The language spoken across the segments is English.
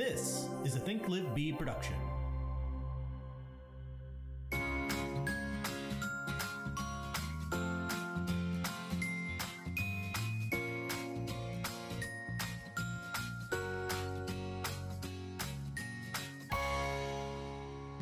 This is a Think Live Be production.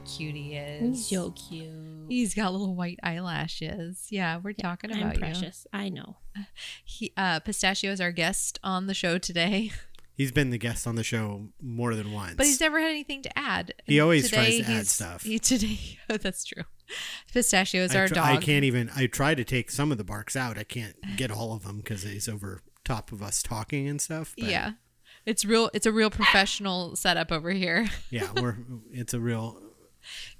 Cute he is. He's so cute. He's got little white eyelashes. Yeah, we're talking about I'm about you. precious. I know. He, uh, Pistachio is our guest on the show today, He's been the guest on the show more than once. but he's never had anything to add. He always tries to add stuff. He today, oh, that's true. Pistachio is I, our tr- dog. I can't even. I try to take some of the barks out. I can't get all of them because he's over top of us talking and stuff. but yeah, it's real. It's a real professional setup over here. yeah, we're. It's a real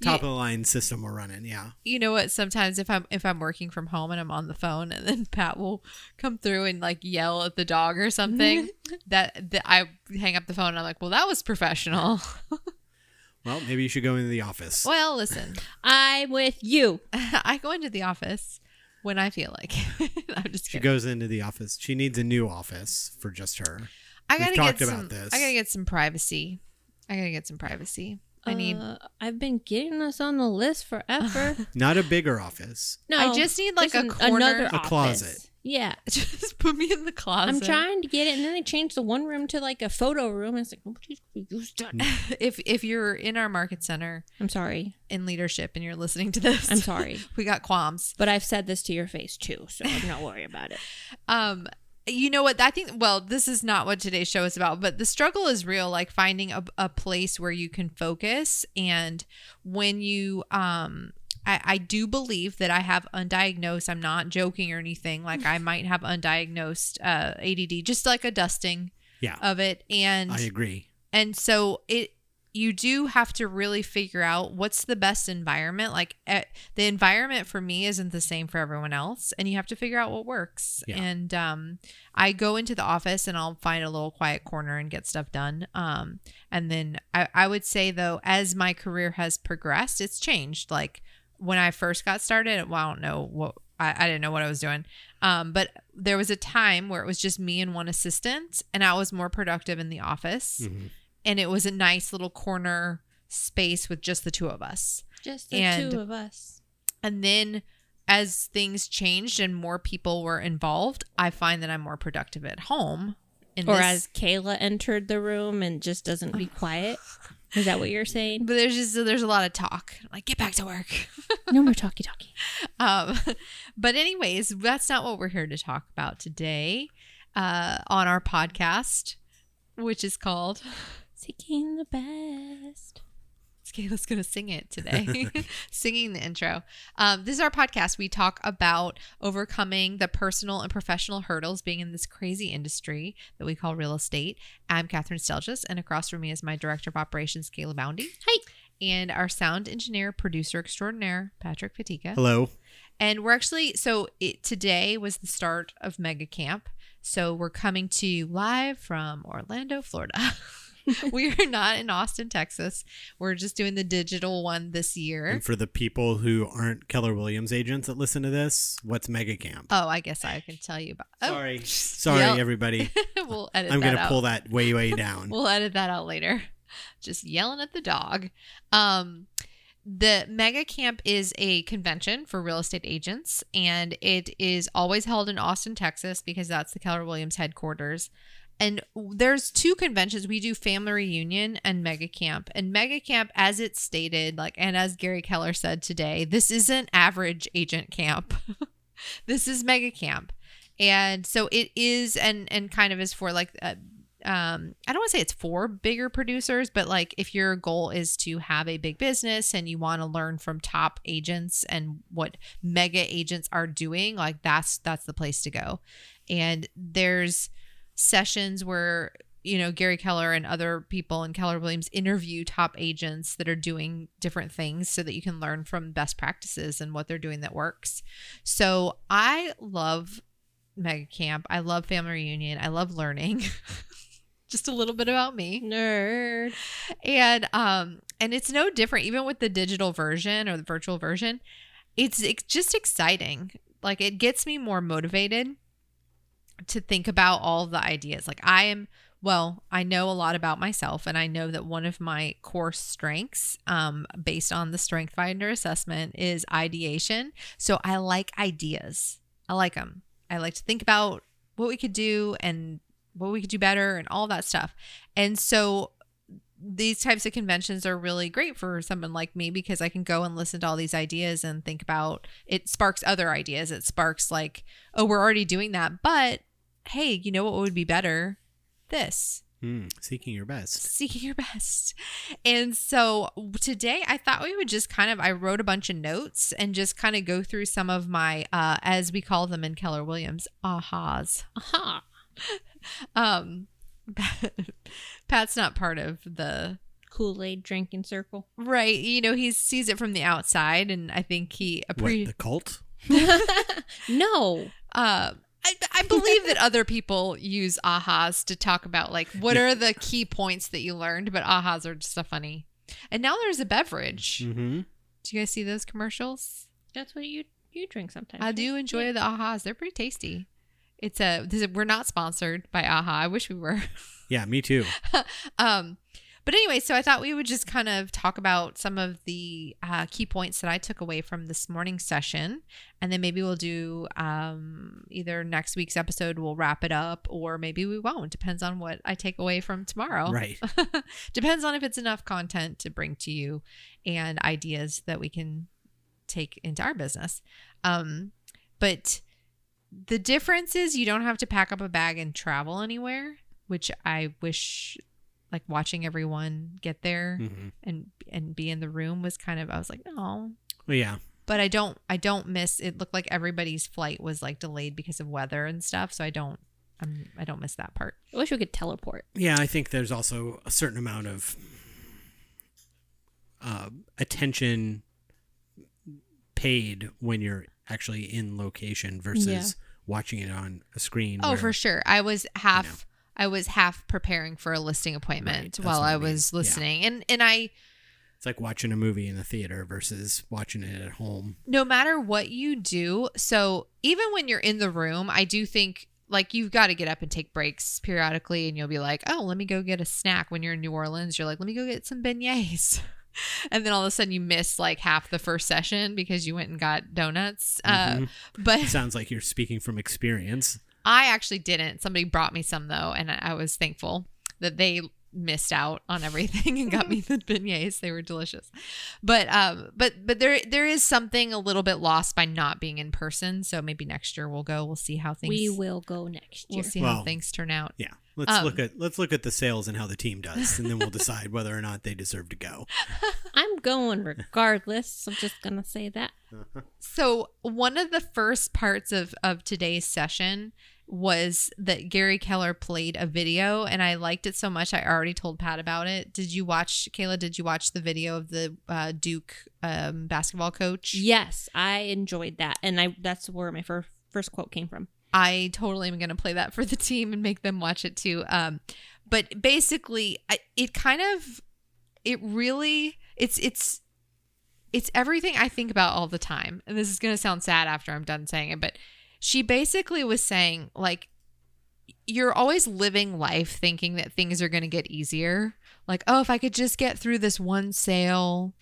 top of the line system we're running. Yeah, you know what sometimes if i'm if i'm working from home and i'm on the phone and then pat will come through and like yell at the dog or something that, that i hang up the phone and i'm like well that was professional well, maybe you should go into the office. well listen I'm with you. i go into the office when i feel like i'm just She kidding goes into the office. She needs a new office for just her. i we've gotta talked get some this. i gotta get some privacy i gotta get some privacy i need Uh, I've been getting us on the list forever. Not a bigger office. No, I just need, like, just a an- corner- another A office. closet. Yeah, just put me in the closet I'm trying to get it, and then they changed the one room to like a photo room. And it's like nobody's gonna use that. if if you're in our market center I'm sorry. in leadership and you're listening to this I'm sorry, we got qualms but I've said this to your face too, so I'm not worried about it. um you know what i think well this is not what today's show is about but the struggle is real like finding a, a place where you can focus and when you um I, I do believe that I have undiagnosed. I'm not joking or anything. Like I might have undiagnosed uh, ADD, just like a dusting Yeah, of it. And I agree. and so it you do have to really figure out what's the best environment like eh, the environment for me isn't the same for everyone else and you have to figure out what works Yeah. and um i go into the office and i'll find a little quiet corner and get stuff done um and then i, I would say though as my career has progressed it's changed like when i first got started well i don't know what I, I didn't know what I was doing. Um, but there was a time where it was just me and one assistant, and I was more productive in the office Mhm. And it was a nice little corner space with just the two of us. Just the And- two of us. And then as things changed and more people were involved, I find that I'm more productive at home. Or this- as Kayla entered the room and just doesn't be quiet. Is that what you're saying? but there's just there's a lot of talk. Like get back to work. No more talkie talkie. um, but anyways, that's not what we're here to talk about today uh, on our podcast, which is called Seeking the best. Kayla's gonna sing it today, singing the intro. Um, this is our podcast. We talk about overcoming the personal and professional hurdles being in this crazy industry that we call real estate. I'm Catherine Stelgis, and across from me is my director of operations, Kayla Boundy. Hi. And our sound engineer, producer extraordinaire, Patrick Fatika. Hello. And we're actually so it today was the start of Mega Camp. So we're coming to you live from Orlando, Florida. we are not in Austin, Texas. We're just doing the digital one this year. And for the people who aren't Keller Williams agents that listen to this, what's Mega Camp? Oh, I guess I can tell you about. Oh, Sorry, sorry, Yep. everybody. we'll edit I'm that gonna out. pull that way, way down. We'll edit that out later. Just yelling at the dog. Um, the Mega Camp is a convention for real estate agents, and it is always held in Austin, Texas, because that's the Keller Williams headquarters. And there's two conventions. We do Family Reunion and Mega Camp. And Mega Camp, as it's stated, like, and as Gary Keller said today, this isn't average agent camp. this is Mega Camp. And so it is, and and kind of is for like uh, um i don't want to say it's for bigger producers but like if your goal is to have a big business and you want to learn from top agents and what mega agents are doing like that's that's the place to go and there's sessions where you know Gary Keller and other people and Keller Williams interview top agents that are doing different things so that you can learn from best practices and what they're doing that works. So I love Mega Camp. I love Family Reunion. I love learning. Just a little bit about me Nerd. and um and it's no different even with the digital version or the virtual version it's, it's just exciting like it gets me more motivated to think about all the ideas like i am well, I know a lot about myself, and I know that one of my core strengths, um, based on the Strength Finder assessment, is ideation. So I like ideas. I like them. I like to think about what we could do and what we could do better and all that stuff. And so these types of conventions are really great for someone like me because I can go and listen to all these ideas and think about it sparks other ideas. It sparks like, oh, we're already doing that, but hey, you know what would be better? This Hmm, seeking your best. seeking your best. And so today I thought we would just kind of I wrote a bunch of notes and just kind of go through some of my uh as we call them in Keller Williams, ahas. Aha. Um Pat's not part of the Kool Aid drinking circle. right, you know, he sees it from the outside and I think he appreciates the cult? no. uh I, I believe that other people use ahas to talk about like what Yeah. are the key points that you learned, but ahas are just so funny. And now there's a beverage. Mm-hmm. Do you guys see those commercials? That's what you you drink sometimes. I right? do enjoy Yeah. the ahas. They're pretty tasty. It's a this is, we're not sponsored by aha. I wish we were. Yeah, me too. um but anyway, so I thought we would just kind of talk about some of the uh, key points that I took away from this morning session, and then maybe we'll do um, either next week's episode. We'll wrap it up, or maybe we won't. Depends on what I take away from tomorrow. Right. Depends on if it's enough content to bring to you and ideas that we can take into our business. Um, but the difference is you don't have to pack up a bag and travel anywhere, which I wish like watching everyone get there hmm and and be in the room was kind of I was like, "Oh, Well, yeah. but I don't I don't miss it looked like everybody's flight was like delayed because of weather and stuff, so I don't I'm, I don't miss that part. I wish we could teleport. Yeah, I think there's also a certain amount of uh, attention paid when you're actually in location versus Yeah. watching it on a screen. Oh, where- for sure. I was half know. I was half preparing for a listing appointment Right, while I, I mean. was Yeah. listening. And and I It's like watching a movie in the theater versus watching it at home. no matter what you do, so even when you're in the room, I do think like you've got to get up and take breaks periodically and you'll be like, "Oh, let me go get a snack." When you're in New Orleans, you're like, "Let me go get some beignets." And then all of a sudden you miss like half the first session because you went and got donuts. Uh, Mhm. but Sounds like you're speaking from experience. I actually didn't. Somebody brought me some though, and I was thankful that they missed out on everything and got me the beignets. They were delicious. But um but but there there is something a little bit lost by not being in person. So maybe next year we'll go. We'll see how things we will go next year. we'll see how things turn out. Yeah. Let's Um, look at let's look at the sales and how the team does, and then we'll decide whether or not they deserve to go. I'm going regardless. I'm just gonna say that. So one of the first parts of of today's session was that Gary Keller played a video and I liked it so much I already told Pat about it. Did you watch Kayla, did you watch the video of the uh, Duke um, basketball coach? Yes, I enjoyed that, and I that's where my first first quote came from. I totally am going to play that for the team and make them watch it too. Um, but basically, I, it kind of, it really, it's it's, it's everything I think about all the time. And this is going to sound sad after I'm done saying it, but she basically was saying like, you're always living life thinking that things are going to get easier. Like, oh, if I could just get through this one sale,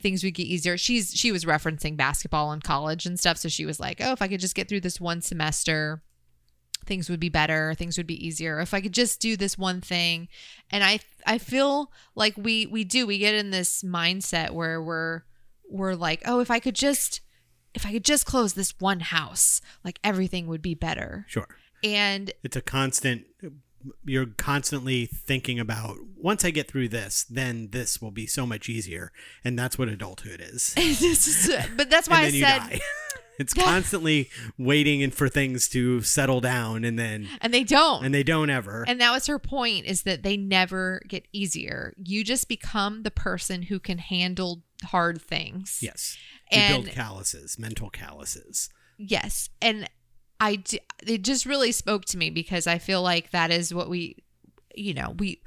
things would get easier. She's she was referencing basketball in college and stuff, so she was like, "Oh, if I could just get through this one semester, things would be better, things would be easier. If I could just do this one thing." And I I feel like we we do we get in this mindset where we're we're like, "Oh, if I could just if I could just close this one house, like everything would be better." Sure. And It's a constant you're constantly thinking about once I get through this, then this will be so much easier. And that's what adulthood is. but that's why I said it's constantly waiting and for things to settle down and then and they don't. and they don't ever. And that was her point is that they never get easier. You just become the person who can handle hard things. yes. You And build calluses, mental calluses. yes, and I d- it just really spoke to me because I feel like that is what we you know, we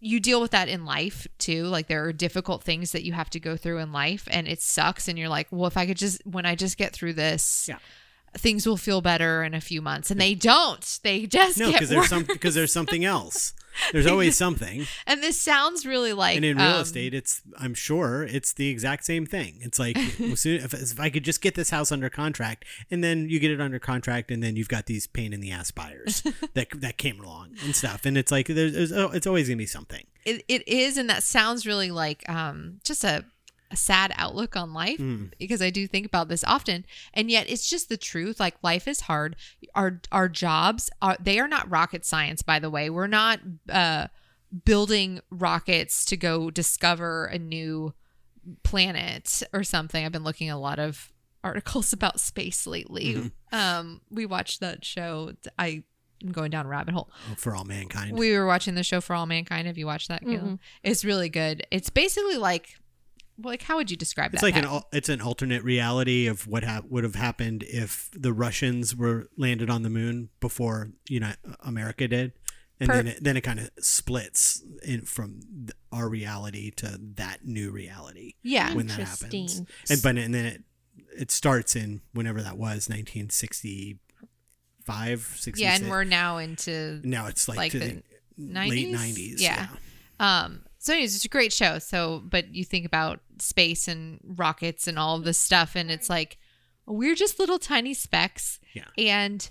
you deal with that in life too. Like there are difficult things that you have to go through in life and it sucks and you're like, "Well, if I could just when I just get through this, Yeah. Things will feel better in a few months, and they don't. They just No, because there's some because there's something else. There's always something. and this sounds really like and in real um, estate, it's I'm sure it's the exact same thing. It's like if, if I could just get this house under contract, and then you get it under contract, and then you've got these pain in the ass buyers that that came along and stuff, and it's like there's, there's oh, it's always gonna be something. it, it is and that sounds really like um just a, a sad outlook on life Mm. because i do think about this often. And yet it's just the truth like life is hard. Our our jobs are they are not rocket science by the way. We're not uh building rockets to go discover a new planet or something. I've been looking at a lot of articles about space lately. Um we watched that show. I am going down a rabbit hole. For all mankind. we were watching the show for all mankind. Have you watched that Kayla? Mm-mm. it's really good. It's basically like well, like how would you describe it's that It's like an Pat? al- it's an alternate reality of what ha- would have happened if the Russians were landed on the moon before you know America did, and Per- then it, then it kind of splits in from th- our reality to that new reality yeah when that happens. Interesting. And but and then it it starts in whenever that was 1965, 66. yeah and we're now into now it's like, like to the the, late 90s? 90s. Yeah. um so anyways it's a great show. So but you think about space and rockets and all of this stuff and it's like we're just little tiny specks. Yeah. and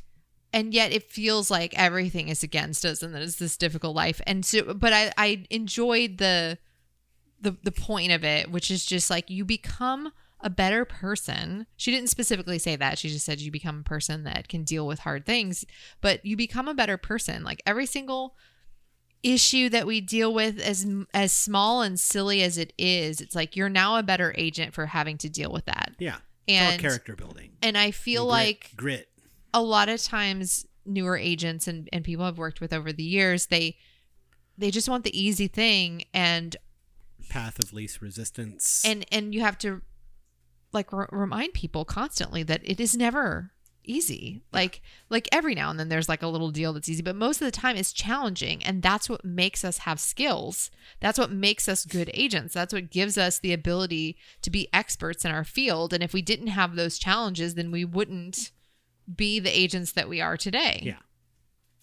and yet it feels like everything is against us and that it's this difficult life. And so but i i enjoyed the the the point of it which is just like you become a better person. She didn't specifically say that. She just said you become a person that can deal with hard things but you become a better person. Like every single issue that we deal with as as small and silly as it is it's like you're now a better agent for having to deal with that Yeah. And character building. and i feel And grit- like grit. a lot of times newer agents and, and people I've worked with over the years, they they just want the easy thing and path of least resistance. and and you have to like r- remind people constantly that it is never easy. Like like every now and then there's like a little deal that's easy, but most of the time it's challenging and that's what makes us have skills. That's what makes us good agents. That's what gives us the ability to be experts in our field and if we didn't have those challenges then we wouldn't be the agents that we are today. Yeah.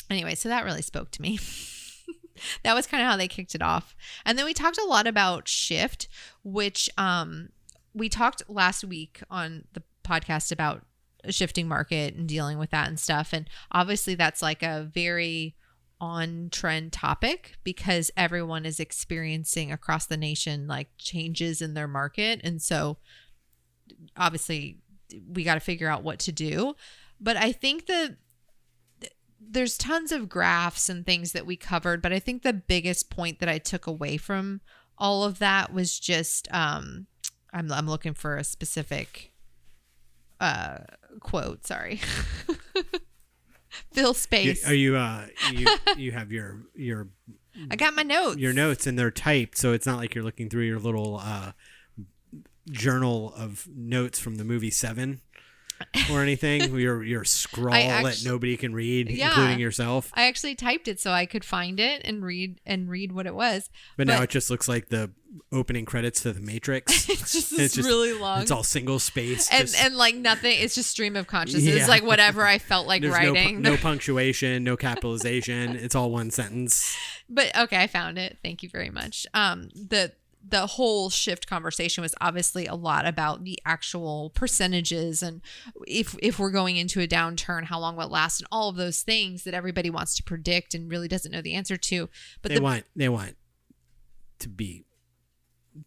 Anyway, so that really spoke to me. that was kind of how they kicked it off. And then we talked a lot about shift, which um we talked last week on the podcast about shifting market and dealing with that and stuff. And obviously that's like a very on trend topic because everyone is experiencing across the nation like changes in their market. And so obviously we got to figure out what to do. But I think that there's tons of graphs and things that we covered, but I think the biggest point that I took away from all of that was just um I'm I'm looking for a specific uh quote, sorry. Fill You- space. are you uh you you have your your I got my notes. your notes and they're typed so it's not like you're looking through your little uh journal of notes from the movie 7 or anything your your scrawl that nobody can read Yeah. including yourself I actually typed it so I could find it and read and read what it was. but, now it just looks like the opening credits to the matrix It's just it's just- really long. it's all single space and just- and like nothing. It's just stream of consciousness. Yeah. It's like whatever I felt like there's no, writing. no punctuation no capitalization it's all one sentence but okay, I found it. Thank you very much. Um, the the whole shift conversation was obviously a lot about the actual percentages and if if we're going into a downturn, how long will it last, and all of those things that everybody wants to predict and really doesn't know the answer to. But they the want they want to be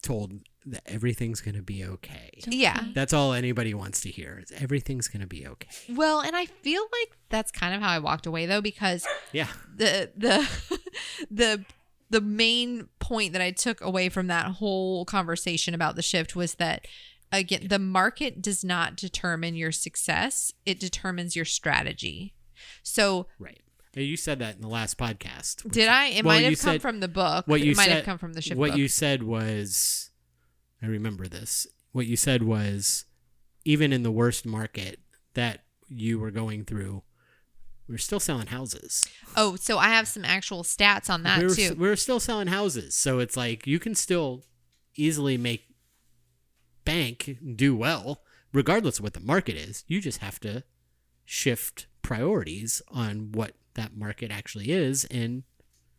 told that everything's going to be okay yeah, That's all anybody wants to hear. Is everything's gonna be okay. well, and I feel like that's kind of how I walked away though because Yeah, the the the the main point that I took away from that whole conversation about the shift was that again the market does not determine your success it determines your strategy so right. You said that in the last podcast. did i it well, might have come said- from the book what you it might said- have come from the shift What book. you said was, I remember this. What you said was, even in the worst market that you were going through, we're still selling houses. oh so i have some actual stats on that we were, too we're still selling houses, so it's like you can still easily make bank, do well, regardless of what the market is. You just have to shift priorities on what that market actually is and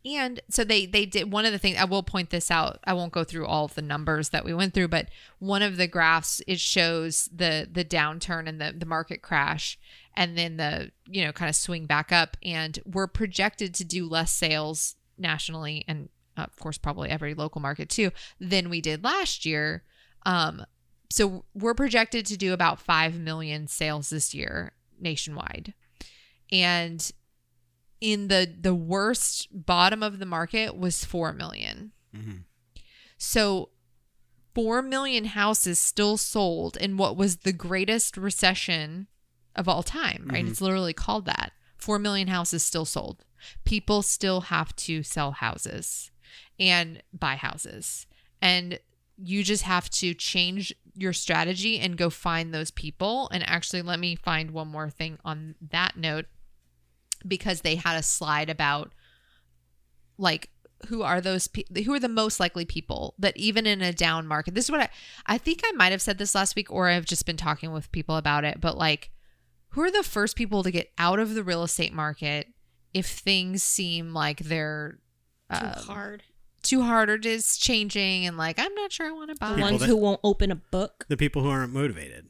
And so they they did one of the things I will point this out. I won't go through all of the numbers that we went through, but one of the graphs it shows the the downturn and the the market crash and then the you know kind of swing back up and we're projected to do less sales nationally and uh, of course probably every local market too than we did last year. Um so we're projected to do about 5 million sales this year nationwide. And in the the worst bottom of the market was 4 million. Mhm. So 4 million houses still sold in what was the greatest recession of all time, right? Mhm. It's literally called that. 4 million houses still sold. People still have to sell houses and buy houses. And you just have to change your strategy and go find those people. And actually, let me find one more thing on that note because they had a slide about like who are those pe- who are the most likely people that even in a down market this is what i i think i might have said this last week or i've just been talking with people about it but like who are the first people to get out of the real estate market if things seem like they're Too um, hard. too hard or just changing and like i'm not sure i want to buy The ones that- who won't open a book. the people who aren't motivated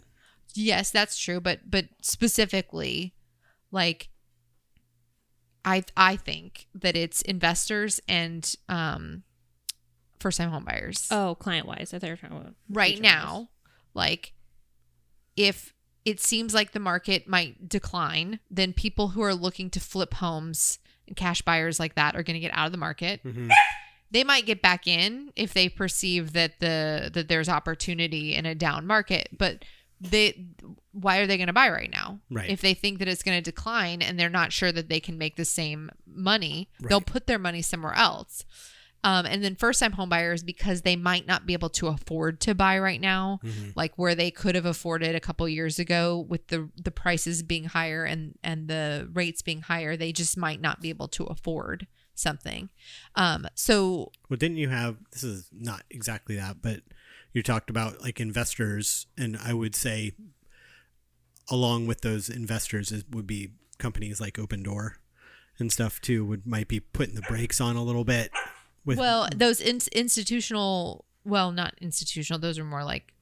Yes, that's true, but but specifically like I I think that it's investors and um first time home buyers. Oh, client wise, I thought you were talking about right now, like if it seems like the market might decline, then people who are looking to flip homes and cash buyers like that are going to get out of the market. Mhm. They might get back in if they perceive that the that there's opportunity in a down market, but they why are they going to buy right now? Right. If they think that it's going to decline and they're not sure that they can make the same money, they'll put their money somewhere else. Um, and then first time home buyers because they might not be able to afford to buy right now, Mhm. like where they could have afforded a couple years ago with the the prices being higher and and the rates being higher, they just might not be able to afford something. Um, so Well, didn't you have this is not exactly that, but you talked about like investors, and I would say along with those investors is, would be companies like Opendoor and stuff too. Would might be putting the brakes on a little bit. With well, those in, institutional, well, not institutional. Those are more like,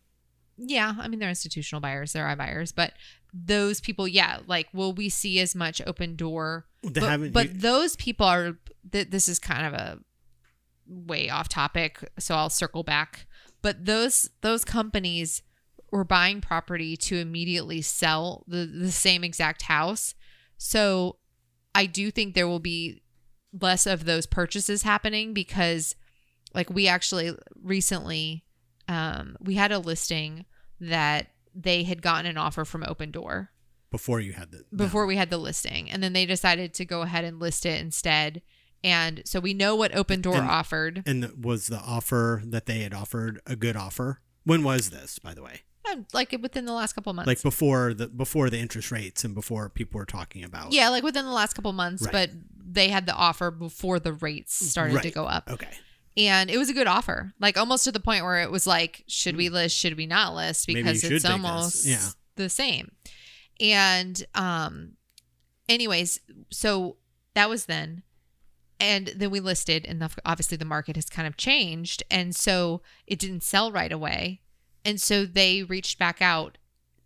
yeah, I mean they're institutional buyers, they're iBuyers, but those people, yeah, like will we see as much Opendoor? but, but you- those people are. Th- this is kind of a way off topic, so I'll circle back. But those those companies were buying property to immediately sell the the same exact house. So I do think there will be less of those purchases happening because like we actually recently um we had a listing that they had gotten an offer from Opendoor before you had the before we had the listing and then they decided to go ahead and list it instead and so we know what Opendoor And- offered and was the offer that they had offered a good offer? When was this, by the way? Like within the last couple months Like before the before the interest rates and before people were talking about. yeah like within the last couple months Right. but they had the offer before the rates started to go up Okay. and it was a good offer like almost to the point where it was like should we list should we not list. Because it's almost Yeah. the same and um anyways so that was then and then we listed and the, obviously the market has kind of changed and so it didn't sell right away and so they reached back out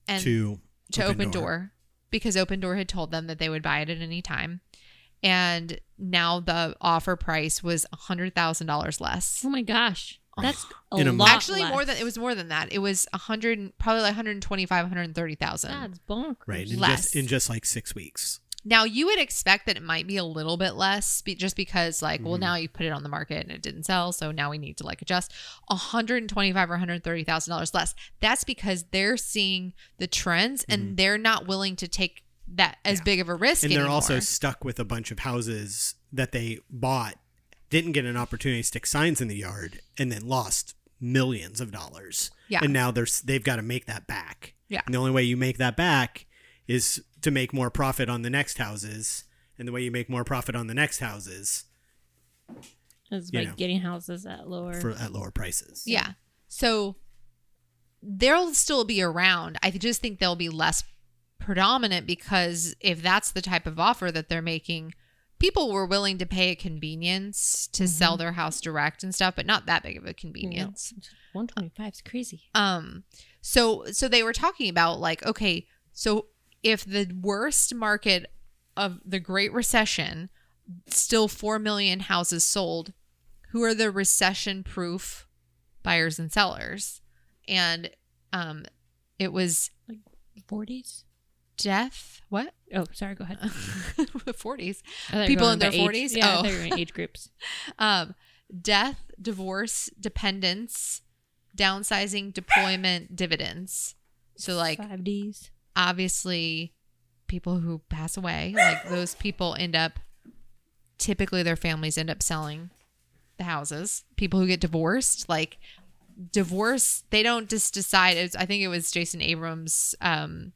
and to to open, door. because Opendoor had told them that they would buy it at any time and now the offer price was a hundred thousand dollars less Oh my gosh, that's a In a lot. actually more than it was more than that it was a hundred probably like 125 130000 That's bonkers. right in less. just in just like six weeks. Now you would expect that it might be a little bit less, be- just because like, well, Mhm. now you put it on the market and it didn't sell, so now we need to like adjust. One hundred and twenty-five or one hundred thirty thousand dollars less. That's because they're seeing the trends and they're not willing to take that as Mm-hmm. Yeah. big of a risk. and they're anymore. also stuck with a bunch of houses that they bought, didn't get an opportunity to stick signs in the yard, and then lost millions of dollars. Yeah. and now there's they've got to make that back. Yeah. and the only way you make that back is to make more profit on the next houses, and the way you make more profit on the next houses It's you by know. getting houses at lower. for at lower prices. yeah. So they'll still be around. I just think they'll be less predominant because if that's the type of offer that they're making, people were willing to pay a convenience to sell their house direct and stuff, but not that big of a convenience. One twenty five is crazy. Um so so they were talking about like okay, so if the worst market of the Great Recession still 4 million houses sold, who are the recession proof buyers and sellers? And um it was like Forties. death what Oh, sorry. Go ahead. 40s I thought you were People in their age. 40s? Yeah, Oh. were in age groups. um death divorce dependence downsizing deployment dividends so like five Ds. Obviously people who pass away like those people end up typically their families end up selling the houses people who get divorced like divorce they don't just decide was, i think it was jason abrams um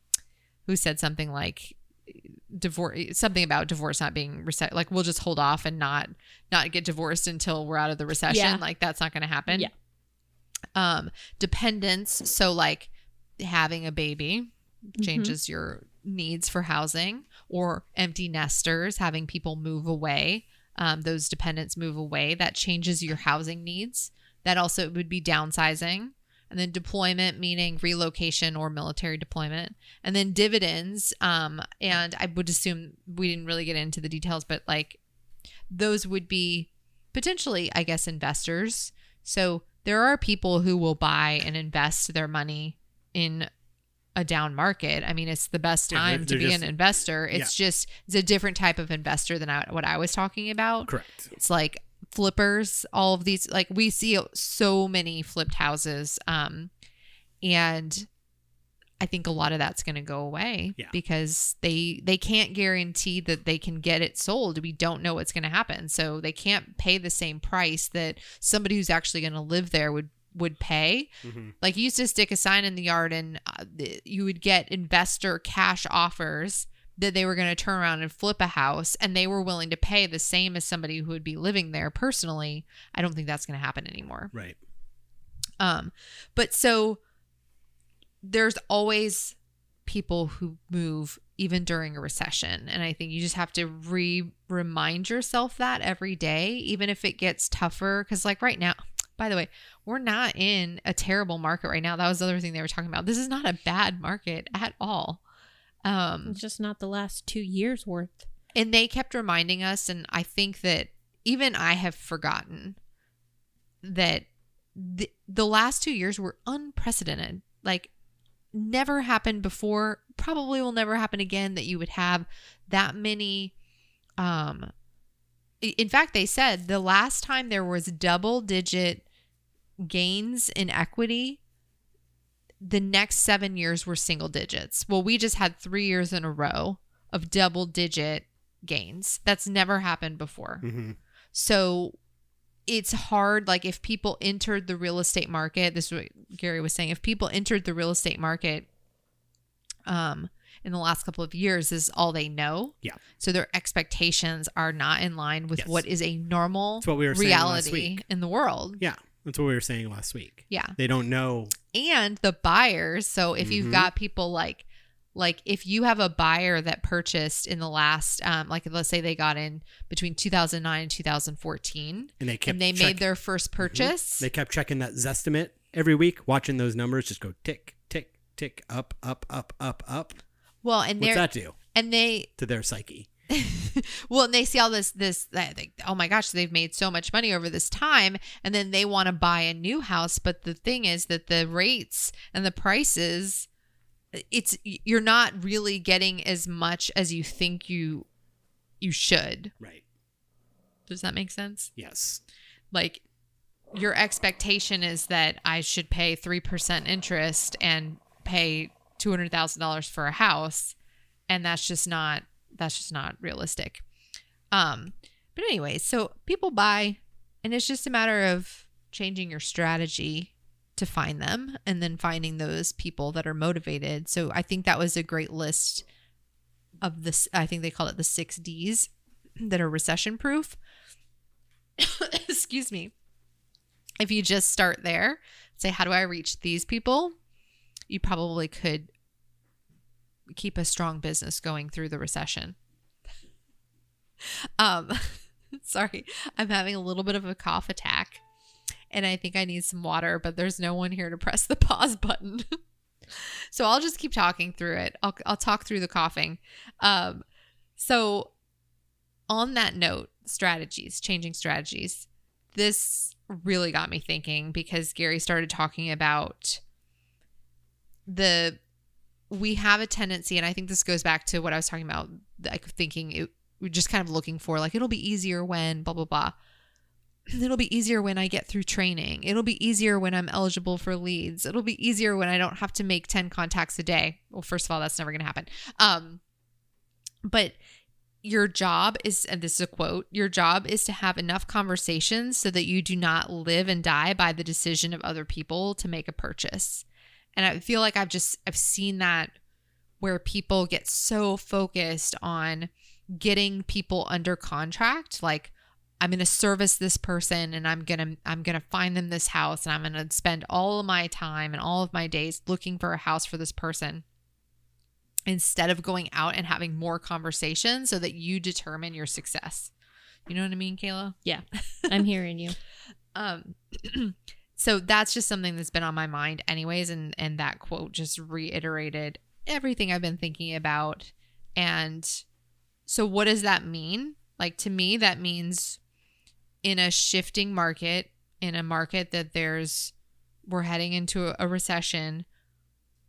who said something like divorce something about divorce not being rece- like we'll just hold off and not not get divorced until we're out of the recession Yeah. like that's not going to happen Yeah. um dependence so like having a baby changes your needs for housing or empty nesters having people move away um, those dependents move away that changes your housing needs. That also would be downsizing. And then deployment meaning relocation or military deployment. And then dividends um, and i would assume we didn't really get into the details but like those would be potentially i guess investors. So there are people who will buy and invest their money in a down market. I mean, it's the best Yeah, time to be just- an investor. It's just it's a different type of investor than I, what I was talking about. Correct. It's like flippers, all of these like we see so many flipped houses um and I think a lot of that's going to go away Yeah. because they they can't guarantee that they can get it sold. We don't know what's going to happen. So they can't pay the same price that somebody who's actually going to live there would would pay. Mhm. Like you used to stick a sign in the yard and uh, you would get investor cash offers that they were going to turn around and flip a house and they were willing to pay the same as somebody who would be living there personally. I don't think that's going to happen anymore. Right. Um, but so there's always people who move even during a recession. And I think you just have to re remind yourself that every day, even if it gets tougher. Cause like right now, by the way, we're not in a terrible market right now. That was the other thing they were talking about. This is not a bad market at all. Um, It's just not the last two years worth. and they kept reminding us and i think that even i have forgotten that the, the last two years were unprecedented like never happened before probably will never happen again that you would have that many um in fact they said the last time there was double digit gains in equity the next seven years were single digits. Well we just had three years in a row of double digit gains. That's never happened before. Hmm so it's hard like if people entered the real estate market this is what gary was saying if people entered the real estate market um in the last couple of years is all they know. Yeah. so their expectations are not in line with Yes. what is a normal we were saying last reality in the world. Yeah. That's what we were saying last week. yeah They don't know. and the buyers so if you've Mhm. got people like like if you have a buyer that purchased in the last um like let's say they got in between 2009 and 2014 And they kept and they check- made their first purchase They kept checking that Zestimate every week, watching those numbers just go tick, tick, tick, up, up, up, up, up. well and What's that do and they to their psyche? well and they see all this this oh my gosh they've made so much money over this time and then they want to buy a new house but the thing is that the rates and the prices it's you're not really getting as much as you think you you should Right. does that make sense Yes. like your expectation is that I should pay 3% interest and pay $200,000 for a house and that's just not that's just not realistic. Um but anyway, so people buy and it's just a matter of changing your strategy to find them and then finding those people that are motivated. So I think that was a great list of this I think they call it the 6 Ds that are recession proof. Excuse me if you just start there, say, how do I reach these people? You probably could keep a strong business going through the recession. Um, sorry, I'm having a little bit of a cough attack, and I think I need some water, but there's no one here to press the pause button. so I'll just keep talking through it. I'll I'll talk through the coughing. Um, so on that note, strategies, changing strategies. This really got me thinking because Gary started talking about the we have a tendency and I think this goes back to what I was talking about like thinking it we're just kind of looking for like it'll be easier when blah blah blah it'll be easier when I get through training. It'll be easier when I'm eligible for leads. It'll be easier when I don't have to make 10 contacts a day. Well, first of all, that's never going to happen. Um but your job is and this is a quote, your job is to have enough conversations so that you do not live and die by the decision of other people to make a purchase. And I feel like I've just I've seen that where people get so focused on getting people under contract like I'm going to service this person and I'm going to I'm going to find them this house and I'm going to spend all of my time and all of my days looking for a house for this person instead of going out and having more conversations so that you determine your success. You know what I mean, Kayla? Yeah, I'm hearing you. Um so that's just something that's been on my mind anyways and and that quote just reiterated everything I've been thinking about and so what does that mean? Like to me that means in a shifting market, in a market that there's we're heading into a recession,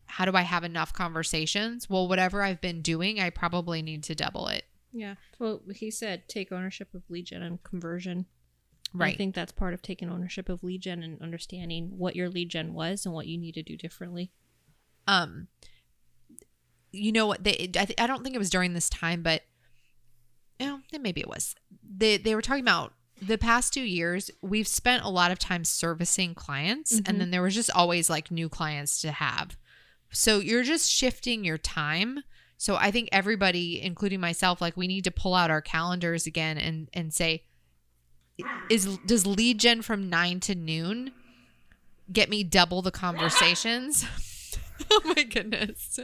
how do I have enough conversations? Well, whatever I've been doing, I probably need to double it. Yeah. Well, he said take ownership of lead gen and conversion. Right. I think that's part of taking ownership of lead gen and understanding what your lead gen was and what you need to do differently. um you know what they I, th- I don't think it was during this time but you know maybe it was they they were talking about the past two years we've spent a lot of time servicing clients Mhm. and then there was just always like new clients to have so you're just shifting your time so i think everybody including myself like we need to pull out our calendars again and and say is does lead gen from 9 to noon get me double the conversations? Oh my goodness.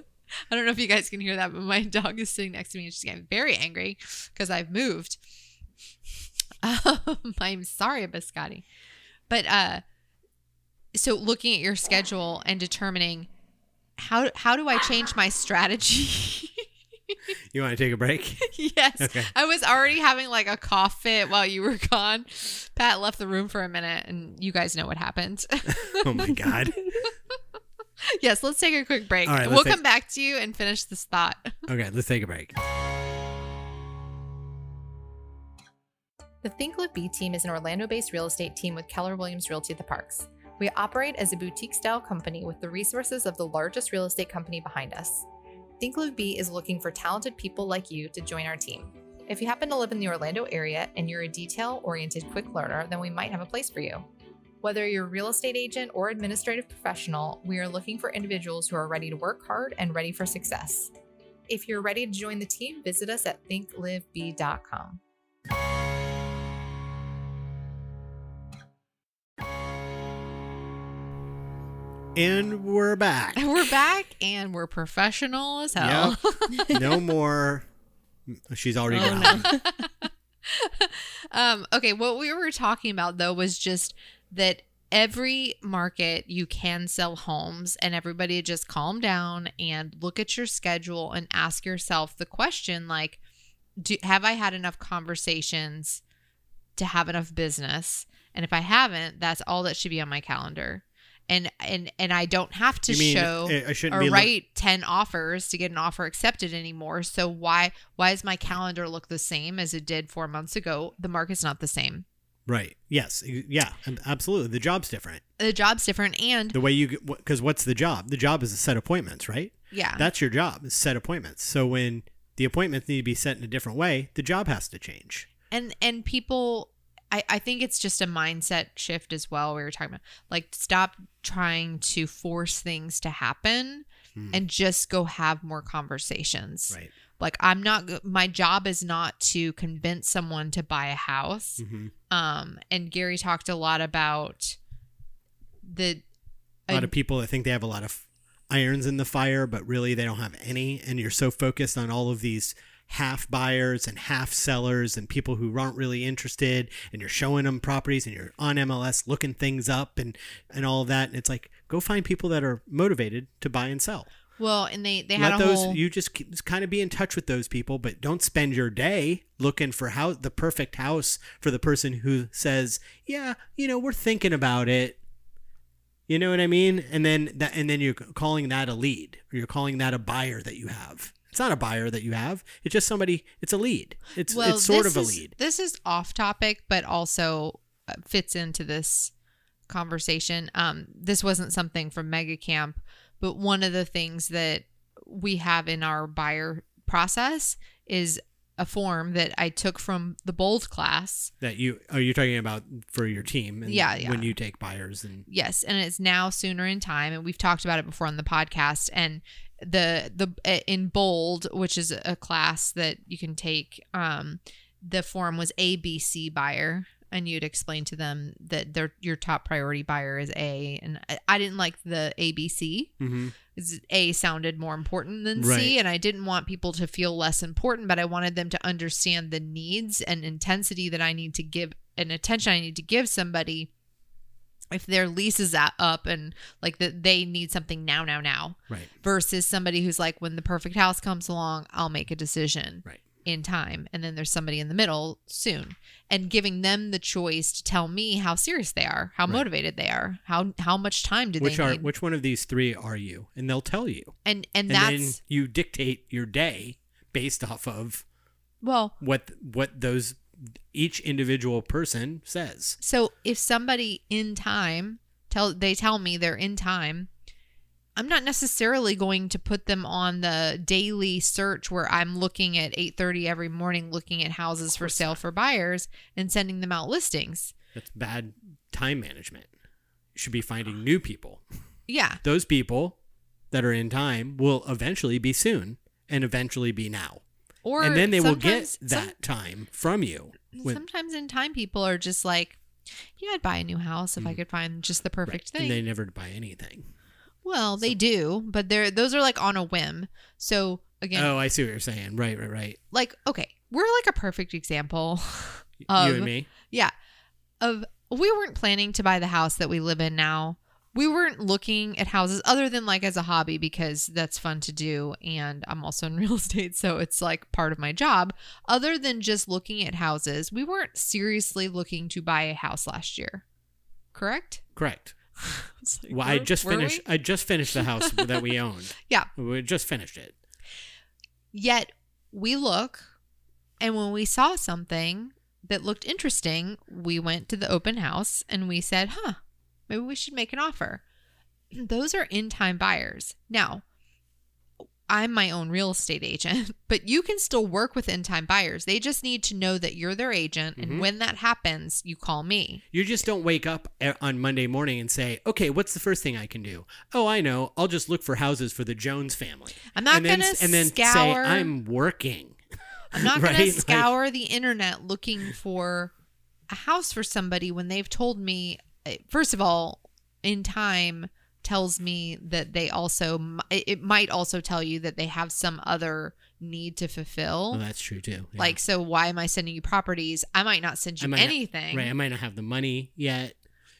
I don't know if you guys can hear that but my dog is sitting next to me and she's getting very angry because i've moved. Um, i'm sorry biscotti. But uh so looking at your schedule and determining how how do i change my strategy You want to take a break? yes Okay. i was already having like a cough fit while you were gone pat left the room for a minute and you guys know what happened Oh my god. yes let's take a quick break All right, we'll take- come back to you and finish this thought Okay, let's take a break. The Think Live Be team is an Orlando based real estate team with Keller Williams Realty at the Parks. We operate as a boutique style company with the resources of the largest real estate company behind us. Think Live Be is looking for talented people like you to join our team. If you happen to live in the Orlando area and you're a detail oriented quick learner, then we might have a place for you. Whether you're a real estate agent or administrative professional, we are looking for individuals who are ready to work hard and ready for success. If you're ready to join the team, visit us at thinklivebe.com. And we're back. we're back and we're professional as hell No more. She's already Oh, gone. no. um okay what we were talking about though was just that every market you can sell homes and everybody just calm down and look at your schedule and ask yourself the question like do have i had enough conversations to have enough business and if i haven't that's all that should be on my calendar and and and i don't have to show eh, shouldn't or be look- write 10 offers to get an offer accepted anymore so why why does my calendar look the same as it did four months ago the market's not the same Right. Yes. Yeah. Absolutely. The job's different. the job's different and The way you because what's the job? The job is to set appointments, right? yeah That's your job. Is set appointments. So when the appointments need to be set in a different way, the job has to change. and and people I, I think it's just a mindset shift as well we were talking about like stop trying to force things to happen Hmm. and just go have more conversations Right. like i'm not my job is not to convince someone to buy a house hmm um and gary talked a lot about the A lot of people that think they have a lot of irons in the fire, but really they don't have any. And you're so focused on all of these half buyers and half sellers and people who aren't really interested and you're showing them properties and you're on MLS looking things up and and all of that and it's like go find people that are motivated to buy and sell. Well, and they they had let those whole you just, keep- just kind of be in touch with those people but don't spend your day looking for how the perfect house for the person who says yeah you know we're thinking about it. You know what i mean? And then that and then you're calling that a lead or you're calling that a buyer that you have it's not a buyer that you have it's just somebody it's a lead it's well, it's sort of a is- lead This is off topic, but also uh, fits into this conversation. Um, this wasn't something from Mega Camp, but one of the things that we have in our buyer process is a form that I took from the Bold class. that you are you talking about for your team and Yeah, yeah. when you take buyers and Yes, and it's now sooner in time, and we've talked about it before on the podcast. And the the in bold, which is a class that you can take, um, the form was ABC buyer, and you'd explain to them that their your top priority buyer is A, and I, I didn't like the ABC. mm-hmm. A sounded more important than Right. C, and I didn't want people to feel less important, but I wanted them to understand the needs and intensity that I need to give and attention I need to give somebody if their lease is up and like that they need something now, now, now, right versus somebody who's like, when the perfect house comes along, I'll make a decision Right. in time, and then there's somebody in the middle soon, and giving them the choice to tell me how serious they are, how Right. motivated they are, how how much time do they? which they are need, which one of these three are you and they'll tell you and and, and that's then you dictate your day based off of well what what those each individual person says. So if somebody in time tell they tell me they're in time, I'm not necessarily going to put them on the daily search where I'm looking at 8:30 every morning looking at houses for sale for buyers and sending them out listings. That's bad time management. You should be finding new people. Yeah. Those people that are in time will eventually be soon and eventually be now. Or and then they will get that some- time from you. When, sometimes in time people are just like, yeah, I'd buy a new house if I could find just the perfect Mm. right, thing. And they never buy anything. well, they do, but they're those are like on a whim. So again, Oh, I see what you're saying. Right, right, right. like okay, we're like a perfect example Of- you and me. Yeah. Of we weren't planning to buy the house that we live in now. We weren't looking at houses other than like as a hobby because that's fun to do and I'm also in real estate so it's like part of my job. Other than just looking at houses, we weren't seriously looking to buy a house last year. Correct? Correct. Like, Well, I just finished. we? I just finished the house that we owned. Yeah. we just finished it. Yet we look, and when we saw something that looked interesting, we went to the open house and we said, huh, maybe we should make an offer. Those are in time buyers. Now, I'm my own real estate agent, but you can still work with in time buyers. They just need to know that you're their agent. Mhm. And when that happens, you call me. You just don't wake up on Monday morning and say, "Okay, what's the first thing I can do?" Oh, I know. I'll just look for houses for the Jones family. I'm not and then, gonna and then say, "I'm working." I'm not Right? going to Like- scour the internet looking for a house for somebody when they've told me, first of all, in time tells me that they also, it might also tell you that they have some other need to fulfill. That's true too. yeah. Like, so why am I sending you properties? I might not send you might not- anything. right? I might not have the money yet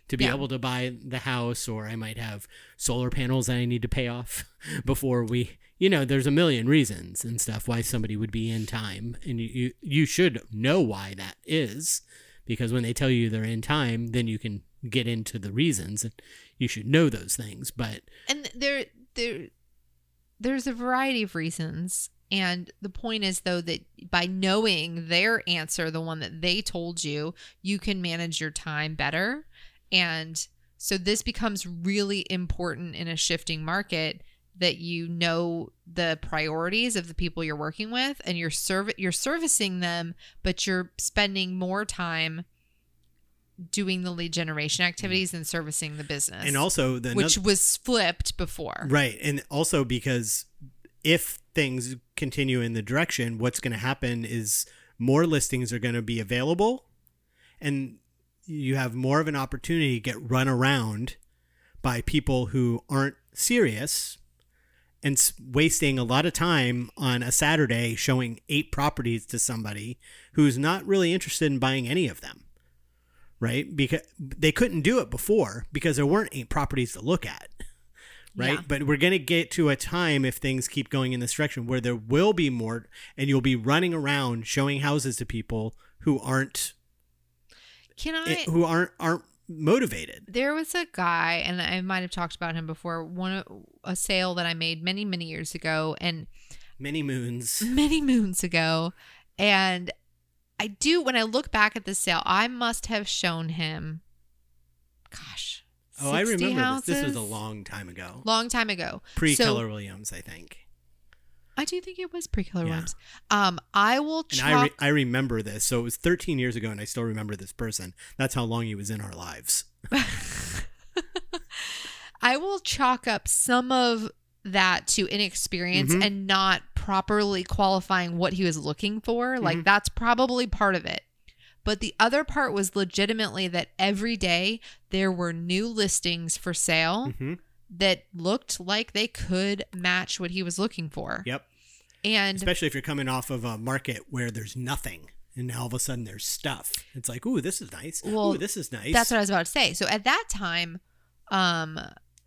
to be Yeah. able to buy the house, or I might have solar panels that I need to pay off before we. You know, there's a million reasons and stuff why somebody would be in time, and you you, you should know why that is, because when they tell you they're in time, then you can get into the reasons, and you should know those things. But and there there there's a variety of reasons and the point is though that by knowing their answer the one that they told you you can manage your time better and so this becomes really important in a shifting market that you know the priorities of the people you're working with and you're serv- you're servicing them but you're spending more time doing the lead generation mm. activities and servicing the business and also the which was flipped before. Right. And also because if things continue in the direction, what's going to happen is more listings are going to be available and you have more of an opportunity to get run around by people who aren't serious and wasting a lot of time on a Saturday showing eight properties to somebody who's not really interested in buying any of them. Right? Because they couldn't do it before because there weren't eight properties to look at. Right? Yeah. But we're going to get to a time if things keep going in this direction where there will be more and you'll be running around showing houses to people who aren't Can I? eh, who aren't aren't motivated. There was a guy, and I might have talked about him before. One a sale that I made many many years ago, and Many moons. many moons ago, and I do when I look back at the sale, I must have shown him. Gosh. Oh, I 60 remember this. This was a long time ago. long time ago. Pre So- Keller Williams, I think. I do think it was pre Keller Yeah. Williams. Um, I will And chalk. I, re- I remember this. So it was 13 years ago, and I still remember this person. That's how long he was in our lives. I will chalk up some of that to inexperience Mhm. and not properly qualifying what he was looking for. Like Mhm. that's probably part of it. But the other part was legitimately that every day there were new listings for sale hmm that looked like they could match what he was looking for. Yep. And Especially if you're coming off of a market where there's nothing, and now all of a sudden there's stuff. It's like, ooh, this is nice. Well, ooh, this is nice. That's what I was about to say. So at that time, um,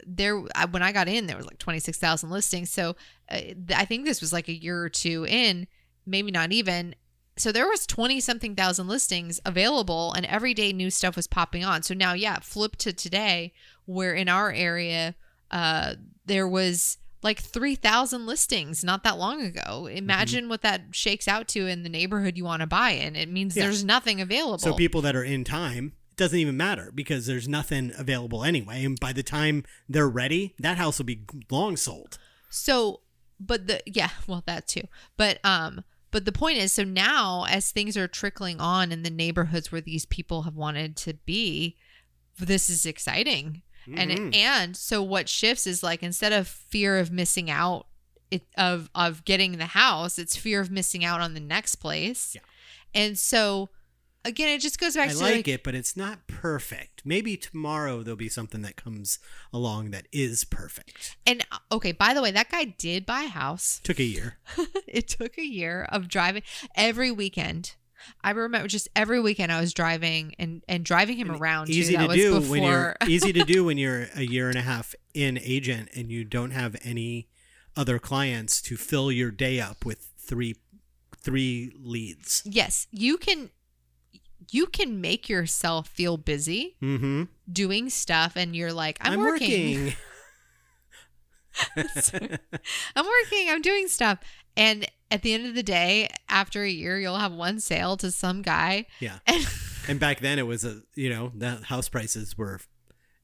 there when I got in, there was like twenty six thousand listings. So uh, I think this was like a year or two in, maybe not even. So there was twenty something thousand listings available, and every day new stuff was popping on. So now, yeah, flip to today, where in our area, uh, there was like 3,000 listings not that long ago. Imagine what that shakes out to in the neighborhood you want to buy in. It means Yeah. there's nothing available. So people that are in time, doesn't even matter because there's nothing available anyway. And by the time they're ready, that house will be long sold. So, but the yeah, well that too. But um but the point is so now as things are trickling on in the neighborhoods where these people have wanted to be, this is exciting. Mhm. And and so what shifts is like instead of fear of missing out it, of of getting the house, it's fear of missing out on the next place. Yeah. And so again, it just goes back I to like it, but it's not perfect. Maybe tomorrow there'll be something that comes along that is perfect. And uh, okay, by the way, that guy did buy a house. Took a year. it took a year of driving every weekend. I remember just every weekend I was driving and and driving him around. too. easy That to do before. when you're easy to do when you're a year and a half in agent and you don't have any other clients to fill your day up with three three leads. yes, you can. You can make yourself feel busy Mm-hmm. doing stuff, and you're like, I'm, I'm working. working. I'm working. I'm doing stuff. And at the end of the day, after a year, you'll have one sale to some guy. yeah. And And back then it was a you know, the house prices were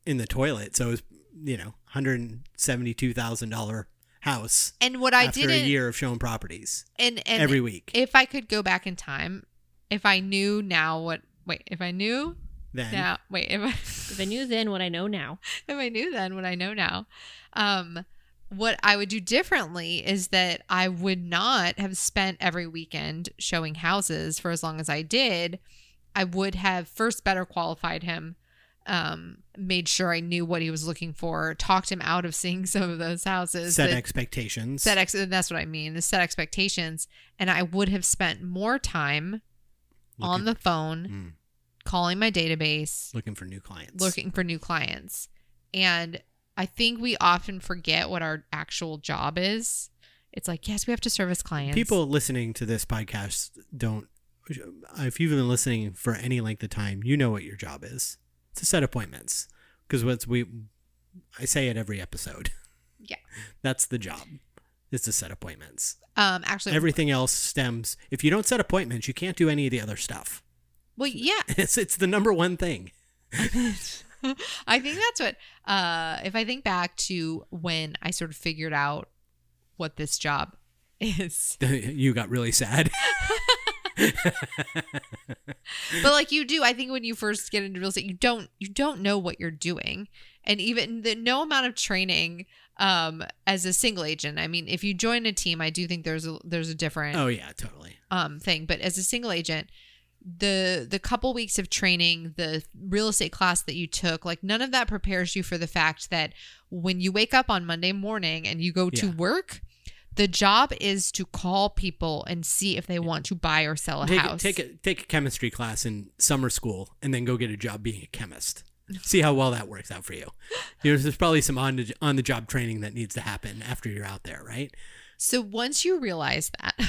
in the toilet. So it was, you know, hundred and seventy two thousand dollar house and what I didn't a year of showing properties and and every week. if I could go back in time, if I knew now what wait, if I knew then now wait, if I If I knew then what I know now. if I knew then what I know now, um what I would do differently is that I would not have spent every weekend showing houses for as long as I did. I would have first better qualified him, um, made sure I knew what he was looking for, talked him out of seeing some of those houses. set that- expectations. set ex- that's what I mean, the set expectations, and I would have spent more time on the phone Mm, calling my database, looking for new clients. looking for new clients. And I think we often forget what our actual job is. It's like, yes, we have to service clients. People listening to this podcast don't. If you've been listening for any length of time, you know what your job is. It's to set appointments. Because what's we, I say it every episode. Yeah. That's the job. Is to set appointments. um actually Everything else stems. If you don't set appointments, you can't do any of the other stuff. well yeah. It's it's the number one thing. I think that's what uh if I think back to when I sort of figured out what this job is. you got really sad. but like you do i think when you first get into real estate you don't you don't know what you're doing and even the no amount of training um as a single agent i mean if you join a team i do think there's a there's a different oh yeah, totally. um thing but as a single agent the the couple weeks of training, the real estate class that you took, like none of that prepares you for the fact that when you wake up on Monday morning and you go to work, the job is to call people and see if they want to buy or sell a take, house. Take a take a chemistry class in summer school and then go get a job being a chemist. See how well that works out for you. Know, there's probably some on the, on the job training that needs to happen after you're out there, right? So once you realize that, oh,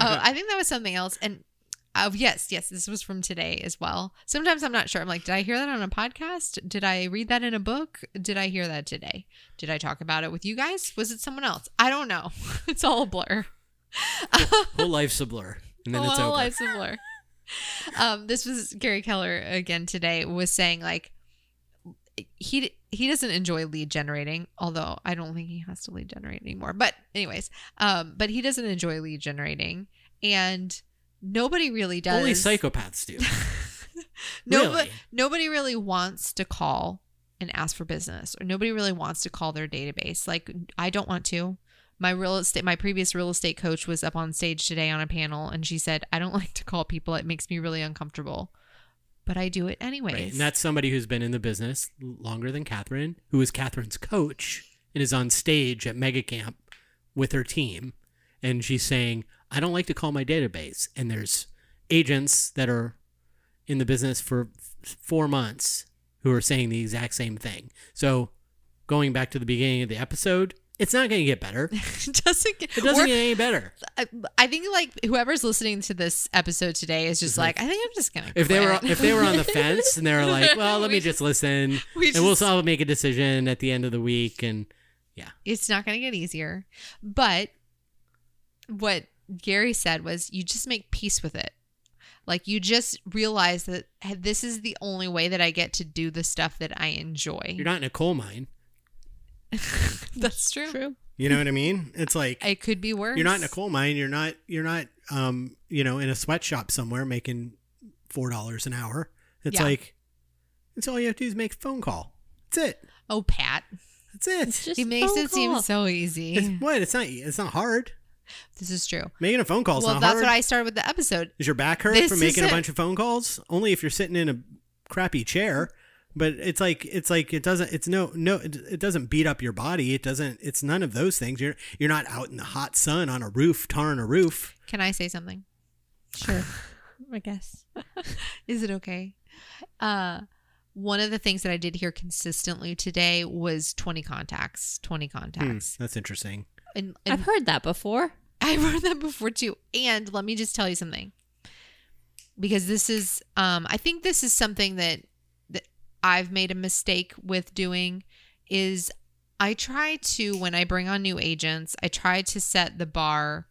I think that was something else. And uh, yes, yes, this was from today as well. Sometimes I'm not sure. I'm like, did I hear that on a podcast? Did I read that in a book? Did I hear that today? Did I talk about it with you guys? Was it someone else? I don't know. it's all a blur. Whole life's a blur, and then Oh, it's over. life's a blur. um, this was Gary Keller again today was saying like he he doesn't enjoy lead generating, although I don't think he has to lead generate anymore. But anyways, um, but he doesn't enjoy lead generating, and nobody really does. Only psychopaths do. Nobody, Really? nobody really wants to call and ask for business, or nobody really wants to call their database. Like I don't want to. My real estate, my previous real estate coach was up on stage today on a panel, and she said, "I don't like to call people. It makes me really uncomfortable, but I do it anyways." Right. And that's somebody who's been in the business longer than Catherine, who is Catherine's coach and is on stage at Mega Camp with her team. And she's saying, I don't like to call my database. And there's agents that are in the business for f- four months who are saying the exact same thing. So going back to the beginning of the episode, it's not going to get better. it doesn't get. It doesn't get any better. I, I think like whoever's listening to this episode today is just like, I think I'm just gonna. If they were if they were on the fence and they were like, well, let We me just listen we and we'll just- all make a decision at the end of the week and yeah, it's not going to get easier. But what Gary said was you just make peace with it. Like you just realize that this is the only way that I get to do the stuff that I enjoy. you're not in a coal mine. That's true. True. You know what I mean? It's like It could be worse. you're not in a coal mine. You're not. You're not. Um. You know, in a sweatshop somewhere making four dollars an hour. It's Yeah. like it's all you have to do is make a phone call. That's it. Oh, Pat. That's it. It's just he makes phone it seem so easy. It's what? It's not. It's not hard. this is true. Making a phone call is well, not that's hard. what I started with the episode. is your back hurt This from making a bunch of phone calls? Only if you're sitting in a crappy chair. But it's like it's like it doesn't. It's no no. It, it doesn't beat up your body. It doesn't. It's none of those things. You're you're not out in the hot sun on a roof tarring a roof. Can I say something? Sure. I guess. Is it okay? Uh one of the things that I did hear consistently today was 20 contacts, 20 Hmm, contacts. that's interesting. And, I've heard that before. I've heard that before too. And let me just tell you something. Because this is um I think this is something that that I've made a mistake with doing is I try to when I bring on new agents, I try to set the bar